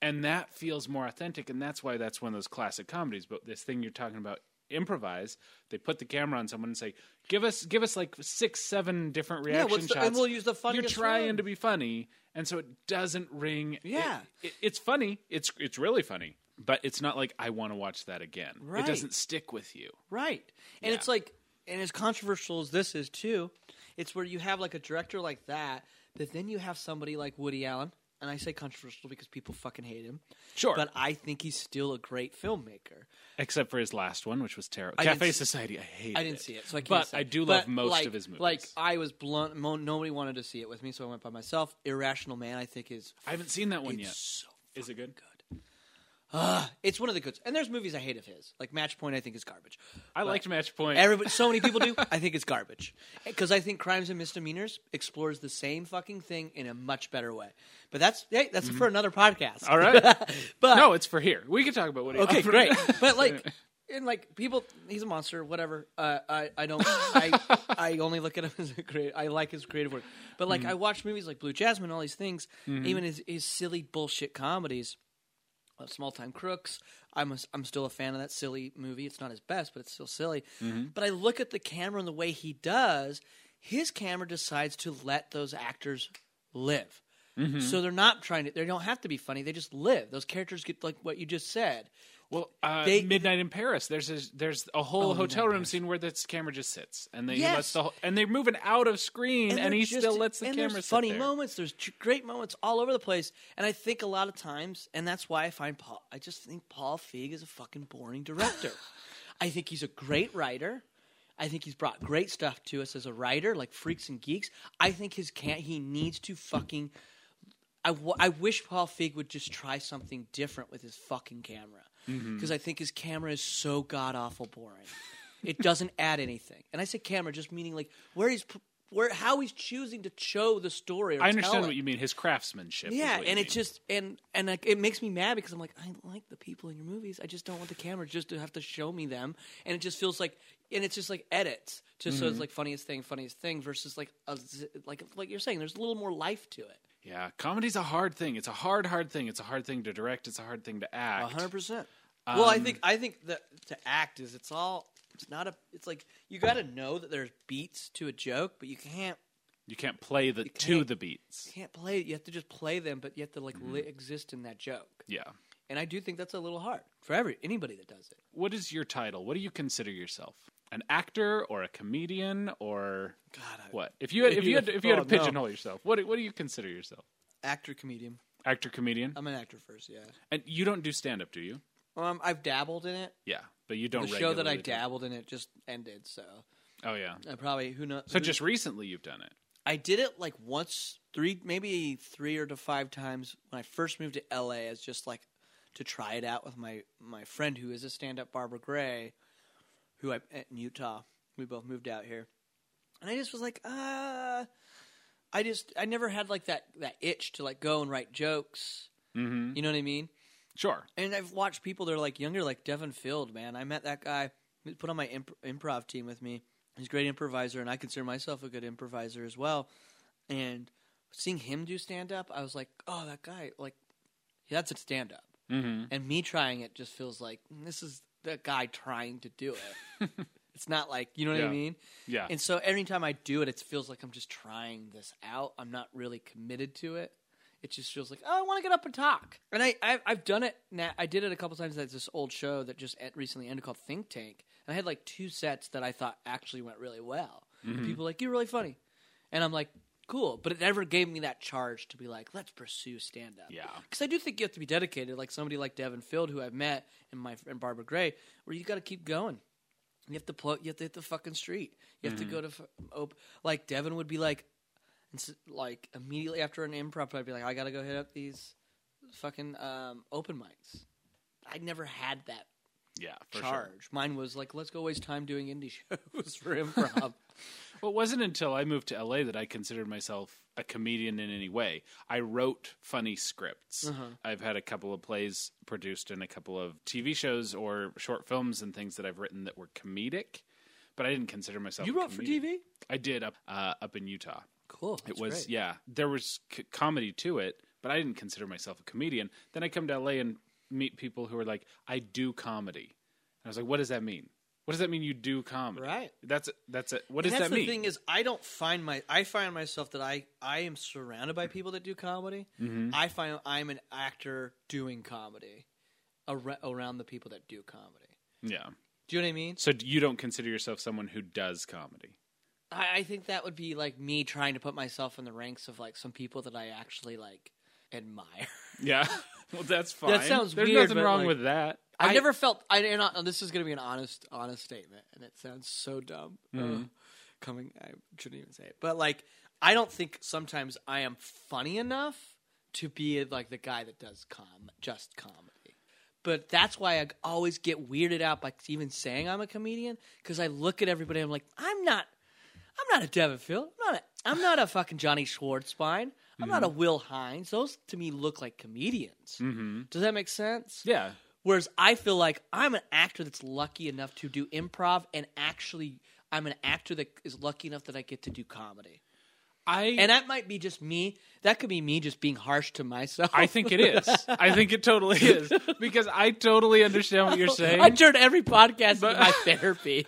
Speaker 2: And that feels more authentic, and that's why that's one of those classic comedies. But this thing you're talking about, improvise. They put the camera on someone and say, "Give us, give us like six, seven different
Speaker 1: Yeah,
Speaker 2: reaction
Speaker 1: what's the-
Speaker 2: shots."
Speaker 1: and we'll use the
Speaker 2: You're
Speaker 1: funniest
Speaker 2: trying
Speaker 1: one.
Speaker 2: to be funny, and so it doesn't ring.
Speaker 1: Yeah.
Speaker 2: it- it's funny. It's it's really funny, but it's not like I want to watch that again.
Speaker 1: Right.
Speaker 2: It doesn't stick with you.
Speaker 1: Right. And
Speaker 2: Yeah.
Speaker 1: it's like, and as controversial as this is too, it's where you have like a director like that, that then you have somebody like Woody Allen. And I say controversial because people fucking hate him.
Speaker 2: Sure.
Speaker 1: But I think he's still a great filmmaker.
Speaker 2: Except for his last one, which was terrible.
Speaker 1: I didn't
Speaker 2: Cafe Society. I hate.
Speaker 1: I didn't see it, so I can't
Speaker 2: But
Speaker 1: say.
Speaker 2: I do love
Speaker 1: But,
Speaker 2: most
Speaker 1: like-
Speaker 2: of his movies.
Speaker 1: Like I was blunt. Mo- nobody wanted to see it with me, so I went by myself. Irrational Man, I think is
Speaker 2: I haven't seen that one
Speaker 1: it's
Speaker 2: yet. Is it good?
Speaker 1: Uh, it's one of the goods. And there's movies I hate of his, like Match Point. I think is garbage.
Speaker 2: I liked Match Point.
Speaker 1: Everybody, so many people do. I think it's garbage because I think Crimes and Misdemeanors explores the same fucking thing in a much better way. But that's hey, that's for another podcast.
Speaker 2: Mm-hmm. All right.
Speaker 1: but
Speaker 2: no, it's for here. We can talk about what. He
Speaker 1: okay,
Speaker 2: offered.
Speaker 1: great. But like, and like people, he's a monster. Whatever. Uh, I I don't. I I only look at him as a great. I like his creative work. But like, I watch movies like Blue Jasmine, all these things, even his his silly bullshit comedies. Uh, Small Time Crooks. I'm a, I'm still a fan of that silly movie. It's not his best, but it's still silly. But I look at the camera and the way he does. His camera decides to let those actors live. So they're not trying to. They don't have to be funny. They just live. Those characters get like what you just said.
Speaker 2: Well, uh,
Speaker 1: They-
Speaker 2: Midnight in Paris. There's a, there's a whole
Speaker 1: Oh,
Speaker 2: hotel room scene where this camera just sits, and they
Speaker 1: yes.
Speaker 2: lets the whole, and they're moving out of screen, and,
Speaker 1: they're
Speaker 2: he
Speaker 1: just-
Speaker 2: still lets the
Speaker 1: and
Speaker 2: camera
Speaker 1: There's
Speaker 2: sit
Speaker 1: funny
Speaker 2: there.
Speaker 1: moments. There's great moments all over the place, and I think a lot of times, and that's why I find Paul. I just think Paul Feig is a fucking boring director. I think he's a great writer. I think he's brought great stuff to us as a writer, like Freaks and Geeks. I think his can he needs to fucking. I, w- I wish Paul Feig would just try something different with his fucking camera
Speaker 2: Mm-hmm.
Speaker 1: because I think his camera is so god awful boring. it doesn't add anything, and I say camera just meaning like where he's where how he's choosing to show the story. Or
Speaker 2: I understand what you mean. His craftsmanship.
Speaker 1: Yeah, and it
Speaker 2: mean.
Speaker 1: just and and like, it makes me mad because I'm like I like the people in your movies. I just don't want the camera just to have to show me them, and it just feels like and it's just like edits, just
Speaker 2: Mm-hmm.
Speaker 1: so it's like funniest thing, funniest thing versus like a like like you're saying. There's a little more life to it.
Speaker 2: Yeah, comedy's a hard thing. It's a hard, hard thing. It's a hard thing to direct. It's a hard thing to act.
Speaker 1: hundred percent. Well,
Speaker 2: Um,
Speaker 1: I think I think that to act is it's all it's not a it's like you got to know that there's beats to a joke, but you can't
Speaker 2: You can't play the to
Speaker 1: can't-
Speaker 2: the beats.
Speaker 1: you can't play it. You have to just play them, but you have to like
Speaker 2: Mm-hmm.
Speaker 1: li- exist in that joke.
Speaker 2: Yeah.
Speaker 1: And I do think that's a little hard for every anybody that does it.
Speaker 2: What is your title? What do you consider yourself? An actor or a comedian or
Speaker 1: God, I,
Speaker 2: what? If you had, if you had, if you had
Speaker 1: Oh,
Speaker 2: to
Speaker 1: no.
Speaker 2: pigeonhole yourself, what do- what do you consider yourself?
Speaker 1: actor comedian.
Speaker 2: Actor, comedian,
Speaker 1: I'm an actor first, yeah.
Speaker 2: and you don't do stand up, do you?
Speaker 1: Um, I've dabbled in it.
Speaker 2: Yeah, but you don't.
Speaker 1: The show that I
Speaker 2: do-
Speaker 1: dabbled in it just ended, so
Speaker 2: Oh yeah.
Speaker 1: I probably who knows.
Speaker 2: So
Speaker 1: who-
Speaker 2: just recently you've done it.
Speaker 1: I did it like once, three, maybe three or to five times when I first moved to LA as just like to try it out with my my friend who is a stand up Barbara Gray, who I met in Utah. We both moved out here, and I just was like, uh I just I never had like that that itch to like go and write jokes.
Speaker 2: Mm-hmm.
Speaker 1: You know what I mean?
Speaker 2: Sure.
Speaker 1: And I've watched people that are like younger, like Devin Field. Man, I met that guy. He put on my imp- improv team with me. He's a great improviser, and I consider myself a good improviser as well. And seeing him do stand up, I was like, oh, that guy, like, that's a stand up.
Speaker 2: Mm-hmm.
Speaker 1: And me trying it just feels like this is the guy trying to do it. it's not like you know what
Speaker 2: Yeah.
Speaker 1: I mean.
Speaker 2: Yeah.
Speaker 1: And so every time I do it, it feels like I'm just trying this out. I'm not really committed to it. It just feels like, oh, I want to get up and talk. And I, I've, I've done it. Now, I did it a couple times at this old show that just en- recently ended called Think Tank. And I had like two sets that I thought actually went really well. And mm-hmm. people like, you're really funny. And I'm like, cool. But it never gave me that charge to be like, let's pursue stand up.
Speaker 2: Yeah.
Speaker 1: Because I do think you have to be dedicated, like somebody like Devin Field, who I've met, and my friend Barbara Gray, where you got to keep going. You have to pl- You have to hit the fucking street. You have to go to f- op- like Devin would be like, and like immediately after an improv, I'd be like, I got to go hit up these fucking um, open mics. I never had that
Speaker 2: Yeah. For sure.
Speaker 1: charge. Mine was like, let's go waste time doing indie shows for improv.
Speaker 2: Well, it wasn't until I moved to LA that I considered myself a comedian in any way. I wrote funny scripts.
Speaker 1: Uh-huh.
Speaker 2: I've had a couple of plays produced and a couple of TV shows or short films and things that I've written that were comedic, but I didn't consider myself.
Speaker 1: you wrote for. TV?
Speaker 2: I did up uh, up in Utah.
Speaker 1: Cool.
Speaker 2: it was yeah. There was c- comedy to it, but I didn't consider myself a comedian. Then I come to LA and meet people who are like, "I do comedy." And I was like, "What does that mean? What does that mean? You do comedy?"
Speaker 1: Right.
Speaker 2: That's that's it. What does
Speaker 1: that's
Speaker 2: that
Speaker 1: the
Speaker 2: mean?
Speaker 1: thing is, I don't find my. I find myself that I I am surrounded by people that do comedy.
Speaker 2: Mm-hmm.
Speaker 1: I find I'm an actor doing comedy ar- around the people that do comedy.
Speaker 2: yeah.
Speaker 1: Do you know what I mean?
Speaker 2: So you don't consider yourself someone who does comedy?
Speaker 1: I, I think that would be like me trying to put myself in the ranks of like some people that I actually like admire.
Speaker 2: Yeah. well, that's fine.
Speaker 1: That sounds
Speaker 2: There's
Speaker 1: weird,
Speaker 2: nothing wrong
Speaker 1: like,
Speaker 2: with that.
Speaker 1: I,
Speaker 2: I-
Speaker 1: never felt. I and this is going to be an honest, honest statement, and it sounds so dumb.
Speaker 2: Mm-hmm.
Speaker 1: Uh, coming, I shouldn't even say it, but like, I don't think sometimes I am funny enough to be like the guy that does com just comedy. But that's why I always get weirded out by even saying I'm a comedian because I look at everybody. and I'm like, I'm not. I'm not a Devin Field. I'm not. A, I'm not a fucking Johnny Schwartzbein. I'm not a Will Hines. Those to me look like comedians.
Speaker 2: Mm-hmm.
Speaker 1: Does that make sense?
Speaker 2: Yeah.
Speaker 1: Whereas I feel like I'm an actor that's lucky enough to do improv, and actually, I'm an actor that is lucky enough that I get to do comedy.
Speaker 2: I
Speaker 1: And that might be just me. That could be me just being harsh to myself.
Speaker 2: I think it is. I think it totally is because I totally understand what you're saying.
Speaker 1: I turn every podcast
Speaker 2: But-
Speaker 1: into my therapy.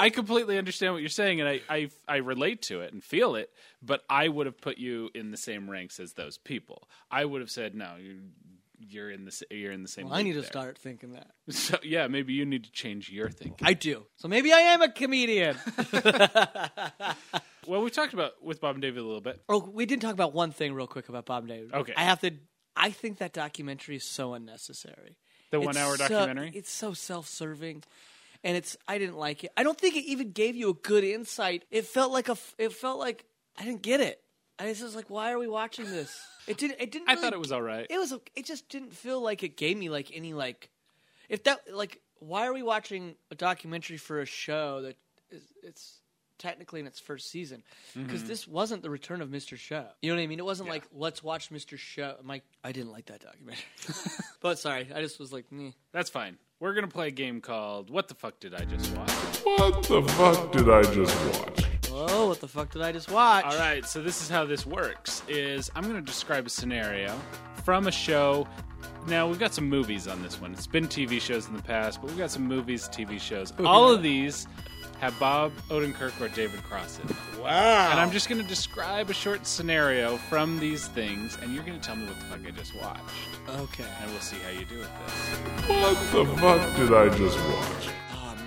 Speaker 2: I completely understand what you're saying, and I, I I relate to it and feel it. But I would have put you in the same ranks as those people. I would have said, no, you, you're in the you're in the same.
Speaker 1: Well, I need to
Speaker 2: there."
Speaker 1: start thinking that.
Speaker 2: So yeah, maybe you need to change your thinking.
Speaker 1: I do. So maybe I am a comedian.
Speaker 2: Well, we talked about with Bob and David a little bit.
Speaker 1: oh, we did talk about one thing real quick about Bob and David.
Speaker 2: Okay.
Speaker 1: I have to. I think that documentary is so unnecessary.
Speaker 2: The
Speaker 1: It's
Speaker 2: one hour
Speaker 1: so-
Speaker 2: documentary.
Speaker 1: it's so self-serving, and it's. I didn't like it. I don't think it even gave you a good insight. It felt like a. It felt like I didn't get it. I was just like, why are we watching this? It didn't. It didn't.
Speaker 2: I
Speaker 1: really
Speaker 2: thought it was all right.
Speaker 1: it was it just didn't feel like it gave me like any like if that like why are we watching a documentary for a show that is it's technically in its first season mm-hmm. because this wasn't the return of Mr. Show. You know what I mean? It wasn't
Speaker 2: Yeah.
Speaker 1: like let's watch Mr. Show. My I didn't like that documentary. but sorry, I just was like, Meh.
Speaker 2: That's fine. We're gonna play a game called "What the fuck did I just watch?"
Speaker 3: What the fuck did I just watch?
Speaker 1: "Oh, what the fuck did I just watch?"
Speaker 2: All right, so this is how this works: is I'm going to describe a scenario from a show. Now we've got some movies on this one. It's been TV shows in the past, but we've got some movies, TV shows. All of these have Bob Odenkirk or David Cross in them.
Speaker 1: Wow.
Speaker 2: And I'm just going to describe a short scenario from these things, and you're going to tell me what the fuck I just watched,
Speaker 1: okay.
Speaker 2: and we'll see how you do with this.
Speaker 3: What the fuck did I just watch?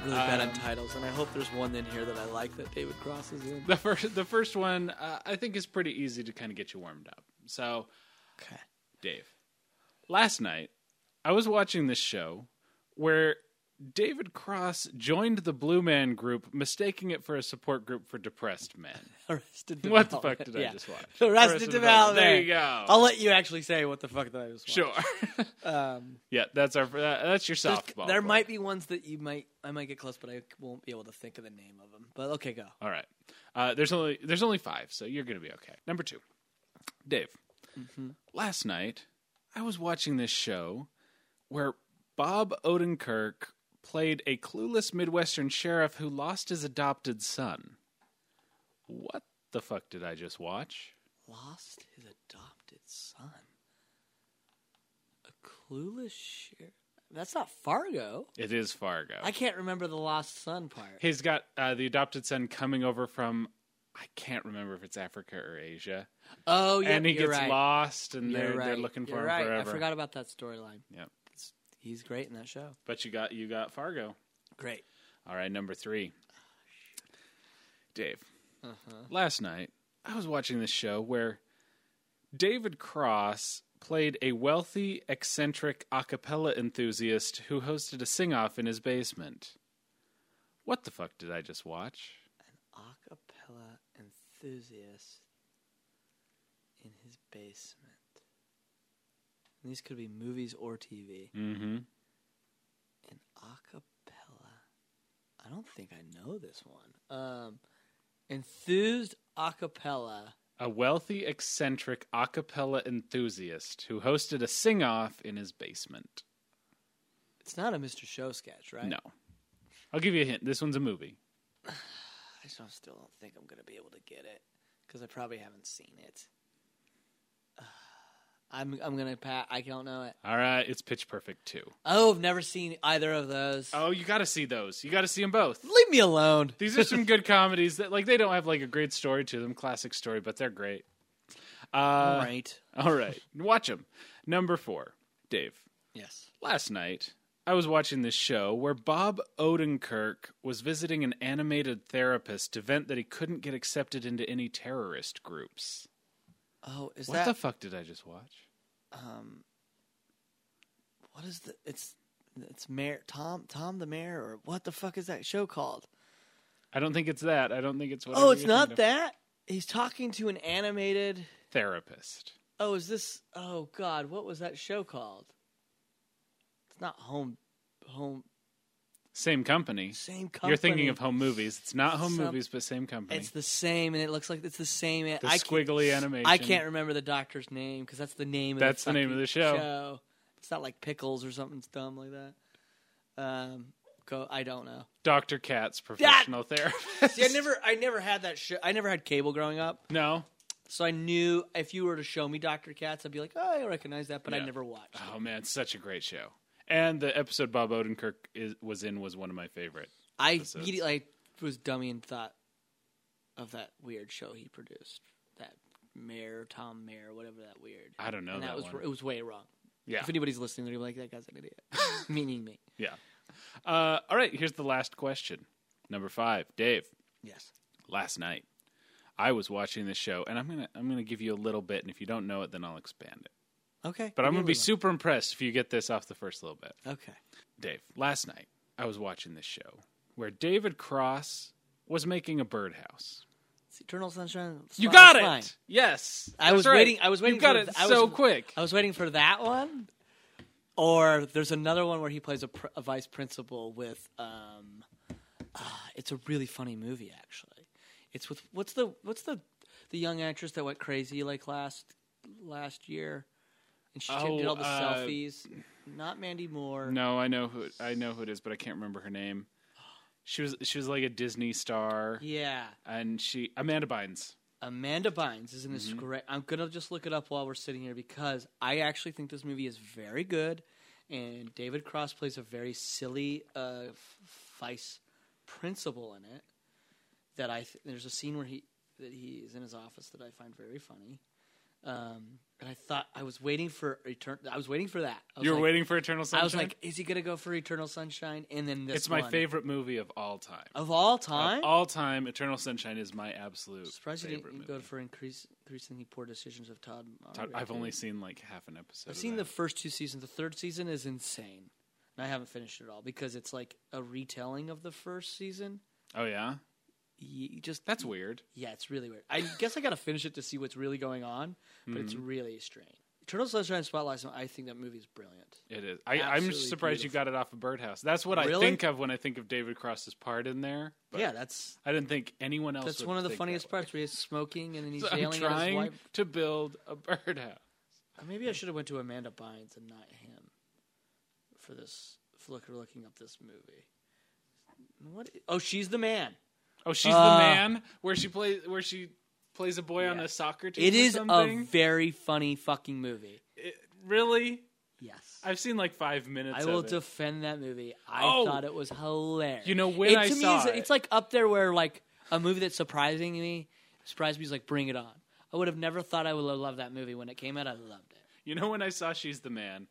Speaker 1: Really bad
Speaker 2: Um,
Speaker 1: on titles, and I hope there's one in here that I like that David Cross is in.
Speaker 2: The first, the first one, uh, I think, is pretty easy to kind of get you warmed up. So,
Speaker 1: Okay.
Speaker 2: Dave. Last night, I was watching this show where David Cross joined the Blue Man Group, mistaking it for a support group for depressed men.
Speaker 1: Arrested
Speaker 2: What the fuck did I
Speaker 1: Yeah.
Speaker 2: just watch?
Speaker 1: Arrested, Development.
Speaker 2: There you go.
Speaker 1: I'll let you actually say what the fuck that I just was.
Speaker 2: sure.
Speaker 1: Um,
Speaker 2: yeah, that's our that, that's your softball.
Speaker 1: there might be ones that you might I might get close, but I won't be able to think of the name of them. But okay, go.
Speaker 2: All right. Uh, there's only there's only five, so you're going to be okay. Number two, Dave.
Speaker 1: Mm-hmm.
Speaker 2: Last night, I was watching this show where Bob Odenkirk played a clueless Midwestern sheriff who lost his adopted son. What the fuck did I just watch?
Speaker 1: Lost his adopted son. A clueless sheriff. That's not Fargo.
Speaker 2: It is Fargo.
Speaker 1: I can't remember the lost son part.
Speaker 2: He's got uh, the adopted son coming over from I can't remember if it's Africa or Asia,
Speaker 1: Oh yeah,
Speaker 2: and he gets
Speaker 1: right.
Speaker 2: lost, and
Speaker 1: You're
Speaker 2: they're
Speaker 1: right.
Speaker 2: they're looking for
Speaker 1: You're
Speaker 2: him
Speaker 1: right.
Speaker 2: forever.
Speaker 1: I forgot about that storyline.
Speaker 2: Yep.
Speaker 1: He's great in that show.
Speaker 2: But you got you got Fargo.
Speaker 1: Great.
Speaker 2: All right, number three. Dave.
Speaker 1: Uh-huh.
Speaker 2: Last night, I was watching this show where David Cross played a wealthy, eccentric a cappella enthusiast who hosted a sing off in his basement. What the fuck did I just watch?
Speaker 1: An a cappella enthusiast in his basement. And these could be movies or TV.
Speaker 2: Mm-hmm.
Speaker 1: An acapella. I don't think I know this one. Um, enthused acapella.
Speaker 2: A wealthy, eccentric a cappella enthusiast who hosted a sing off in his basement.
Speaker 1: It's not a Mr. Show sketch, right?
Speaker 2: No. I'll give you a hint. This one's a movie.
Speaker 1: I just don't, still don't think I'm going to be able to get it because I probably haven't seen it. I'm I'm gonna pat. I don't know it.
Speaker 2: All right, it's Pitch Perfect 2.
Speaker 1: Oh, I've never seen either of those.
Speaker 2: Oh, you got to see those. You got to see them both.
Speaker 1: Leave me alone.
Speaker 2: These are some good comedies that like they don't have like a great story to them, classic story, but they're great. Uh,
Speaker 1: All right.
Speaker 2: all right, watch them. Number four, Dave.
Speaker 1: Yes.
Speaker 2: Last night, I was watching this show where Bob Odenkirk was visiting an animated therapist to vent that he couldn't get accepted into any terrorist groups.
Speaker 1: Oh, is that
Speaker 2: what
Speaker 1: that
Speaker 2: the fuck did I just watch?
Speaker 1: um? What is the? It's it's Mayor Tom Tom the Mayor or what the fuck is that show called?
Speaker 2: I don't think it's that. I don't think it's what.
Speaker 1: Oh, it's not that. He's talking to an animated.
Speaker 2: therapist.
Speaker 1: Oh, is this? Oh God, what was that show called? It's not home, home.
Speaker 2: Same company.
Speaker 1: Same company.
Speaker 2: You're thinking of home movies. It's not home
Speaker 1: Some-
Speaker 2: movies, but same company.
Speaker 1: It's the same, and it looks like it's the same.
Speaker 2: the
Speaker 1: I
Speaker 2: squiggly animation.
Speaker 1: I can't remember the doctor's name because that's the name. of
Speaker 2: That's
Speaker 1: the,
Speaker 2: the name of the show.
Speaker 1: It's not like pickles or something dumb like that. Um, Go. I don't know.
Speaker 2: Dr. Katz, professional therapist.
Speaker 1: See, I never, I never had that. Sh- I never had cable growing up,
Speaker 2: No.
Speaker 1: so I knew if you were to show me Doctor Katz, I'd be like, oh, I recognize that, but I never watched.
Speaker 2: Oh man, such a great show. And the episode Bob Odenkirk is, was in was one of my favorite.
Speaker 1: I
Speaker 2: episodes.
Speaker 1: immediately I was dummy and thought of that weird show he produced, that Mayor Tom Mayor, whatever that weird.
Speaker 2: I don't know
Speaker 1: and
Speaker 2: that,
Speaker 1: that, was
Speaker 2: one.
Speaker 1: it was way wrong.
Speaker 2: Yeah,
Speaker 1: If anybody's listening, they're like, that guy's an idiot, meaning me.
Speaker 2: yeah. Uh, all right, here's the last question. Number five, Dave.
Speaker 1: Yes.
Speaker 2: Last night, I was watching this show, and I'm gonna I'm gonna give you a little bit, and if you don't know it, then I'll expand it.
Speaker 1: Okay.
Speaker 2: But I'm gonna be super impressed if you get this off the first little bit.
Speaker 1: Okay.
Speaker 2: Dave, last night I was watching this show where David Cross was making a birdhouse.
Speaker 1: It's Eternal Sunshine. of
Speaker 2: You got it.
Speaker 1: Mind.
Speaker 2: Yes,
Speaker 1: I was
Speaker 2: right.
Speaker 1: waiting- I was waiting
Speaker 2: You got
Speaker 1: for
Speaker 2: it
Speaker 1: I
Speaker 2: so
Speaker 1: was-
Speaker 2: quick.
Speaker 1: I was waiting for that one. Or there's another one where he plays a, pr- a vice principal with. Um, ah, it's a really funny movie, actually. It's with what's the what's the the young actress that went crazy like last last year, and she
Speaker 2: Oh,
Speaker 1: did all the
Speaker 2: uh,
Speaker 1: selfies. Not Mandy Moore.
Speaker 2: No, I know who I know who it is, but I can't remember her name. She was she was like a Disney star,
Speaker 1: Yeah,
Speaker 2: and she Amanda Bynes.
Speaker 1: Amanda Bynes is in
Speaker 2: Mm-hmm.
Speaker 1: this great. I'm gonna just look it up while we're sitting here because I actually think this movie is very good, and David Cross plays a very silly uh, vice principal in it. That I th- there's a scene where he that he is in his office that I find very funny. Um, and I thought I was waiting for return. I was waiting for that.
Speaker 2: You were
Speaker 1: like-
Speaker 2: waiting for Eternal Sunshine.
Speaker 1: I was like, is he gonna go for Eternal Sunshine? And then this
Speaker 2: it's my
Speaker 1: one.
Speaker 2: favorite movie of all time.
Speaker 1: of all time.
Speaker 2: Of all time, Eternal Sunshine is my absolute
Speaker 1: Surprised you didn't go for increase, increasingly poor decisions of Todd.
Speaker 2: Todd- I've only seen like half an episode.
Speaker 1: I've seen the first two seasons. The third season is insane. And I haven't finished it all because it's like a retelling of the first season.
Speaker 2: Oh yeah,
Speaker 1: You just
Speaker 2: that's weird.
Speaker 1: yeah, it's really weird. I guess I got to finish it to see what's really going on, but it's
Speaker 2: Mm-hmm.
Speaker 1: really strange. Eternal Sunshine of the Spotlight. I think that movie is brilliant.
Speaker 2: It is. I, I'm
Speaker 1: Absolutely
Speaker 2: surprised you got it off of Birdhouse. That's what I
Speaker 1: Really?
Speaker 2: think of when I think of David Cross's part in there. But
Speaker 1: yeah, that's
Speaker 2: I didn't think anyone else.
Speaker 1: that's
Speaker 2: would
Speaker 1: one of the
Speaker 2: think
Speaker 1: funniest
Speaker 2: way.
Speaker 1: parts where he's smoking and then he's
Speaker 2: So I'm
Speaker 1: yelling at his
Speaker 2: trying
Speaker 1: wife.
Speaker 2: to build a birdhouse.
Speaker 1: Uh, Maybe I should have went to Amanda Bynes and not him for this. For look, looking up this movie. What? Oh, she's the man.
Speaker 2: Oh, she's
Speaker 1: Uh,
Speaker 2: the man where she plays where she plays a boy on a soccer team.
Speaker 1: It is a very funny fucking movie.
Speaker 2: It- really.
Speaker 1: Yes.
Speaker 2: I've seen like five minutes.
Speaker 1: I will defend that movie. I
Speaker 2: Oh!
Speaker 1: thought it was hilarious.
Speaker 2: You know, when
Speaker 1: it,
Speaker 2: I
Speaker 1: to
Speaker 2: saw
Speaker 1: me,
Speaker 2: it-
Speaker 1: it's like up there where like a movie that's surprising me, surprised me is like Bring It On. I would have never thought I would have loved that movie when it came out. I loved it.
Speaker 2: You know, when I saw She's the Man,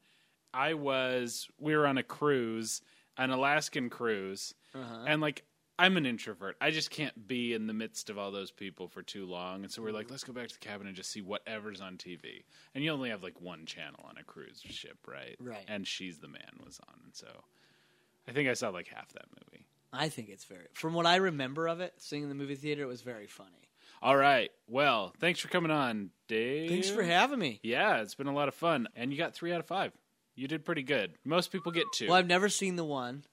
Speaker 2: I was we were on a cruise, an Alaskan cruise,
Speaker 1: Uh-huh.
Speaker 2: and like I'm an introvert. I just can't be in the midst of all those people for too long. And so we're like, let's go back to the cabin and just see whatever's on TV. And you only have like one channel on a cruise ship, right?
Speaker 1: Right.
Speaker 2: And She's the Man was on, and so I think I saw like half that movie.
Speaker 1: I think it's very. From what I remember of it, seeing in the movie theater, it was very funny.
Speaker 2: All right. Well, thanks for coming on, Dave.
Speaker 1: Thanks for having me.
Speaker 2: Yeah, it's been a lot of fun, and you got three out of five. You did pretty good. Most people get two.
Speaker 1: Well, I've never seen the one,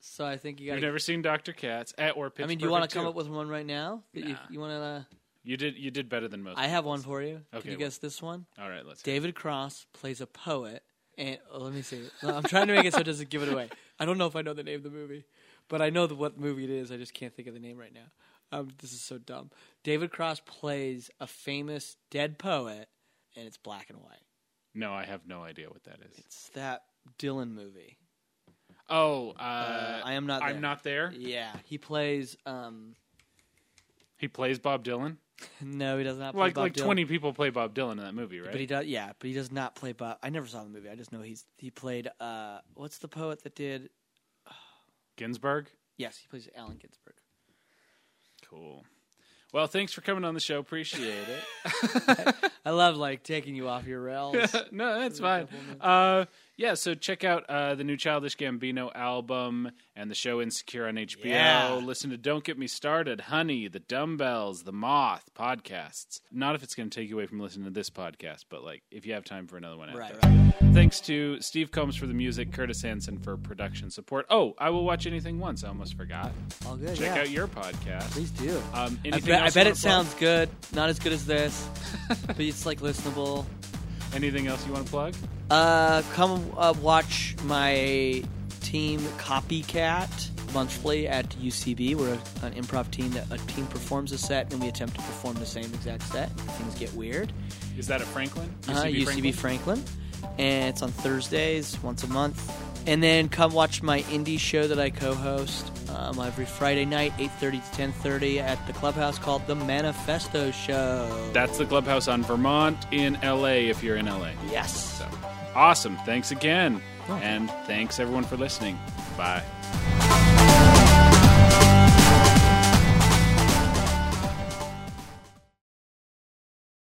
Speaker 1: so I think you got.
Speaker 2: You've never seen Doctor Katz at or Pitch
Speaker 1: I mean, do you
Speaker 2: want
Speaker 1: to come up with one right now? That You,
Speaker 2: Nah.
Speaker 1: you want to? Uh,
Speaker 2: You did. You did better than most.
Speaker 1: I have one for you.
Speaker 2: Okay,
Speaker 1: Can you
Speaker 2: well-
Speaker 1: guess this one?
Speaker 2: All right, let's. hear
Speaker 1: David Cross plays a poet, and oh, let me see. No, I'm trying to make it so it doesn't give it away. I don't know if I know the name of the movie, but I know the, what movie it is. I just can't think of the name right now. Um, this is so dumb. David Cross plays a famous dead poet, and it's black and white.
Speaker 2: it. No, I have no idea what that is.
Speaker 1: It's that Dylan movie.
Speaker 2: Oh, uh,
Speaker 1: Uh, I am not. There.
Speaker 2: I'm not there.
Speaker 1: Yeah, he plays. Um,
Speaker 2: He plays Bob Dylan.
Speaker 1: no, he does not play
Speaker 2: Like
Speaker 1: Bob
Speaker 2: like
Speaker 1: Dylan.
Speaker 2: 20 people play Bob Dylan in that movie, right?
Speaker 1: But he does, yeah. But he does not play Bob. I never saw the movie. I just know he's he played. Uh, what's the poet that did?
Speaker 2: Ginsberg.
Speaker 1: Yes, he plays Allen Ginsberg.
Speaker 2: Cool. Well, thanks for coming on the show. Appreciate it.
Speaker 1: I love like taking you off your rails.
Speaker 2: no, that's fine. Uh, yeah, so check out uh, the new Childish Gambino album and the show Insecure on HBO.
Speaker 1: Yeah.
Speaker 2: Listen to Don't Get Me Started, Honey, The Dumbbells, The Moth podcasts. Not if it's going to take you away from listening to this podcast, but like if you have time for another one.
Speaker 1: right,
Speaker 2: after.
Speaker 1: right.
Speaker 2: Thanks to Steve Combs for the music, Curtis Hanson for production support. Oh, I will watch anything once. I almost forgot.
Speaker 1: All good.
Speaker 2: Check
Speaker 1: yeah.
Speaker 2: out your podcast.
Speaker 1: Please do.
Speaker 2: Um,
Speaker 1: I
Speaker 2: anything
Speaker 1: bet, I bet it
Speaker 2: wanna
Speaker 1: sounds good. Not as good as this, but it's like listenable.
Speaker 2: Anything else you want to plug?
Speaker 1: Uh, come uh, watch my team Copycat monthly at UCB. We're a, an improv team that a team performs a set and we attempt to perform the same exact set. Things get weird.
Speaker 2: Is that at Franklin?
Speaker 1: Uh, UCB Franklin. And it's on Thursdays, once a month. And then come watch my indie show that I co-host um, every Friday night, 8.30 to 10.30 at the clubhouse called The Manifesto Show.
Speaker 2: That's the clubhouse on Vermont in LA if you're in LA.
Speaker 1: Yes.
Speaker 2: So, awesome. Thanks again. And thanks everyone for listening. Bye.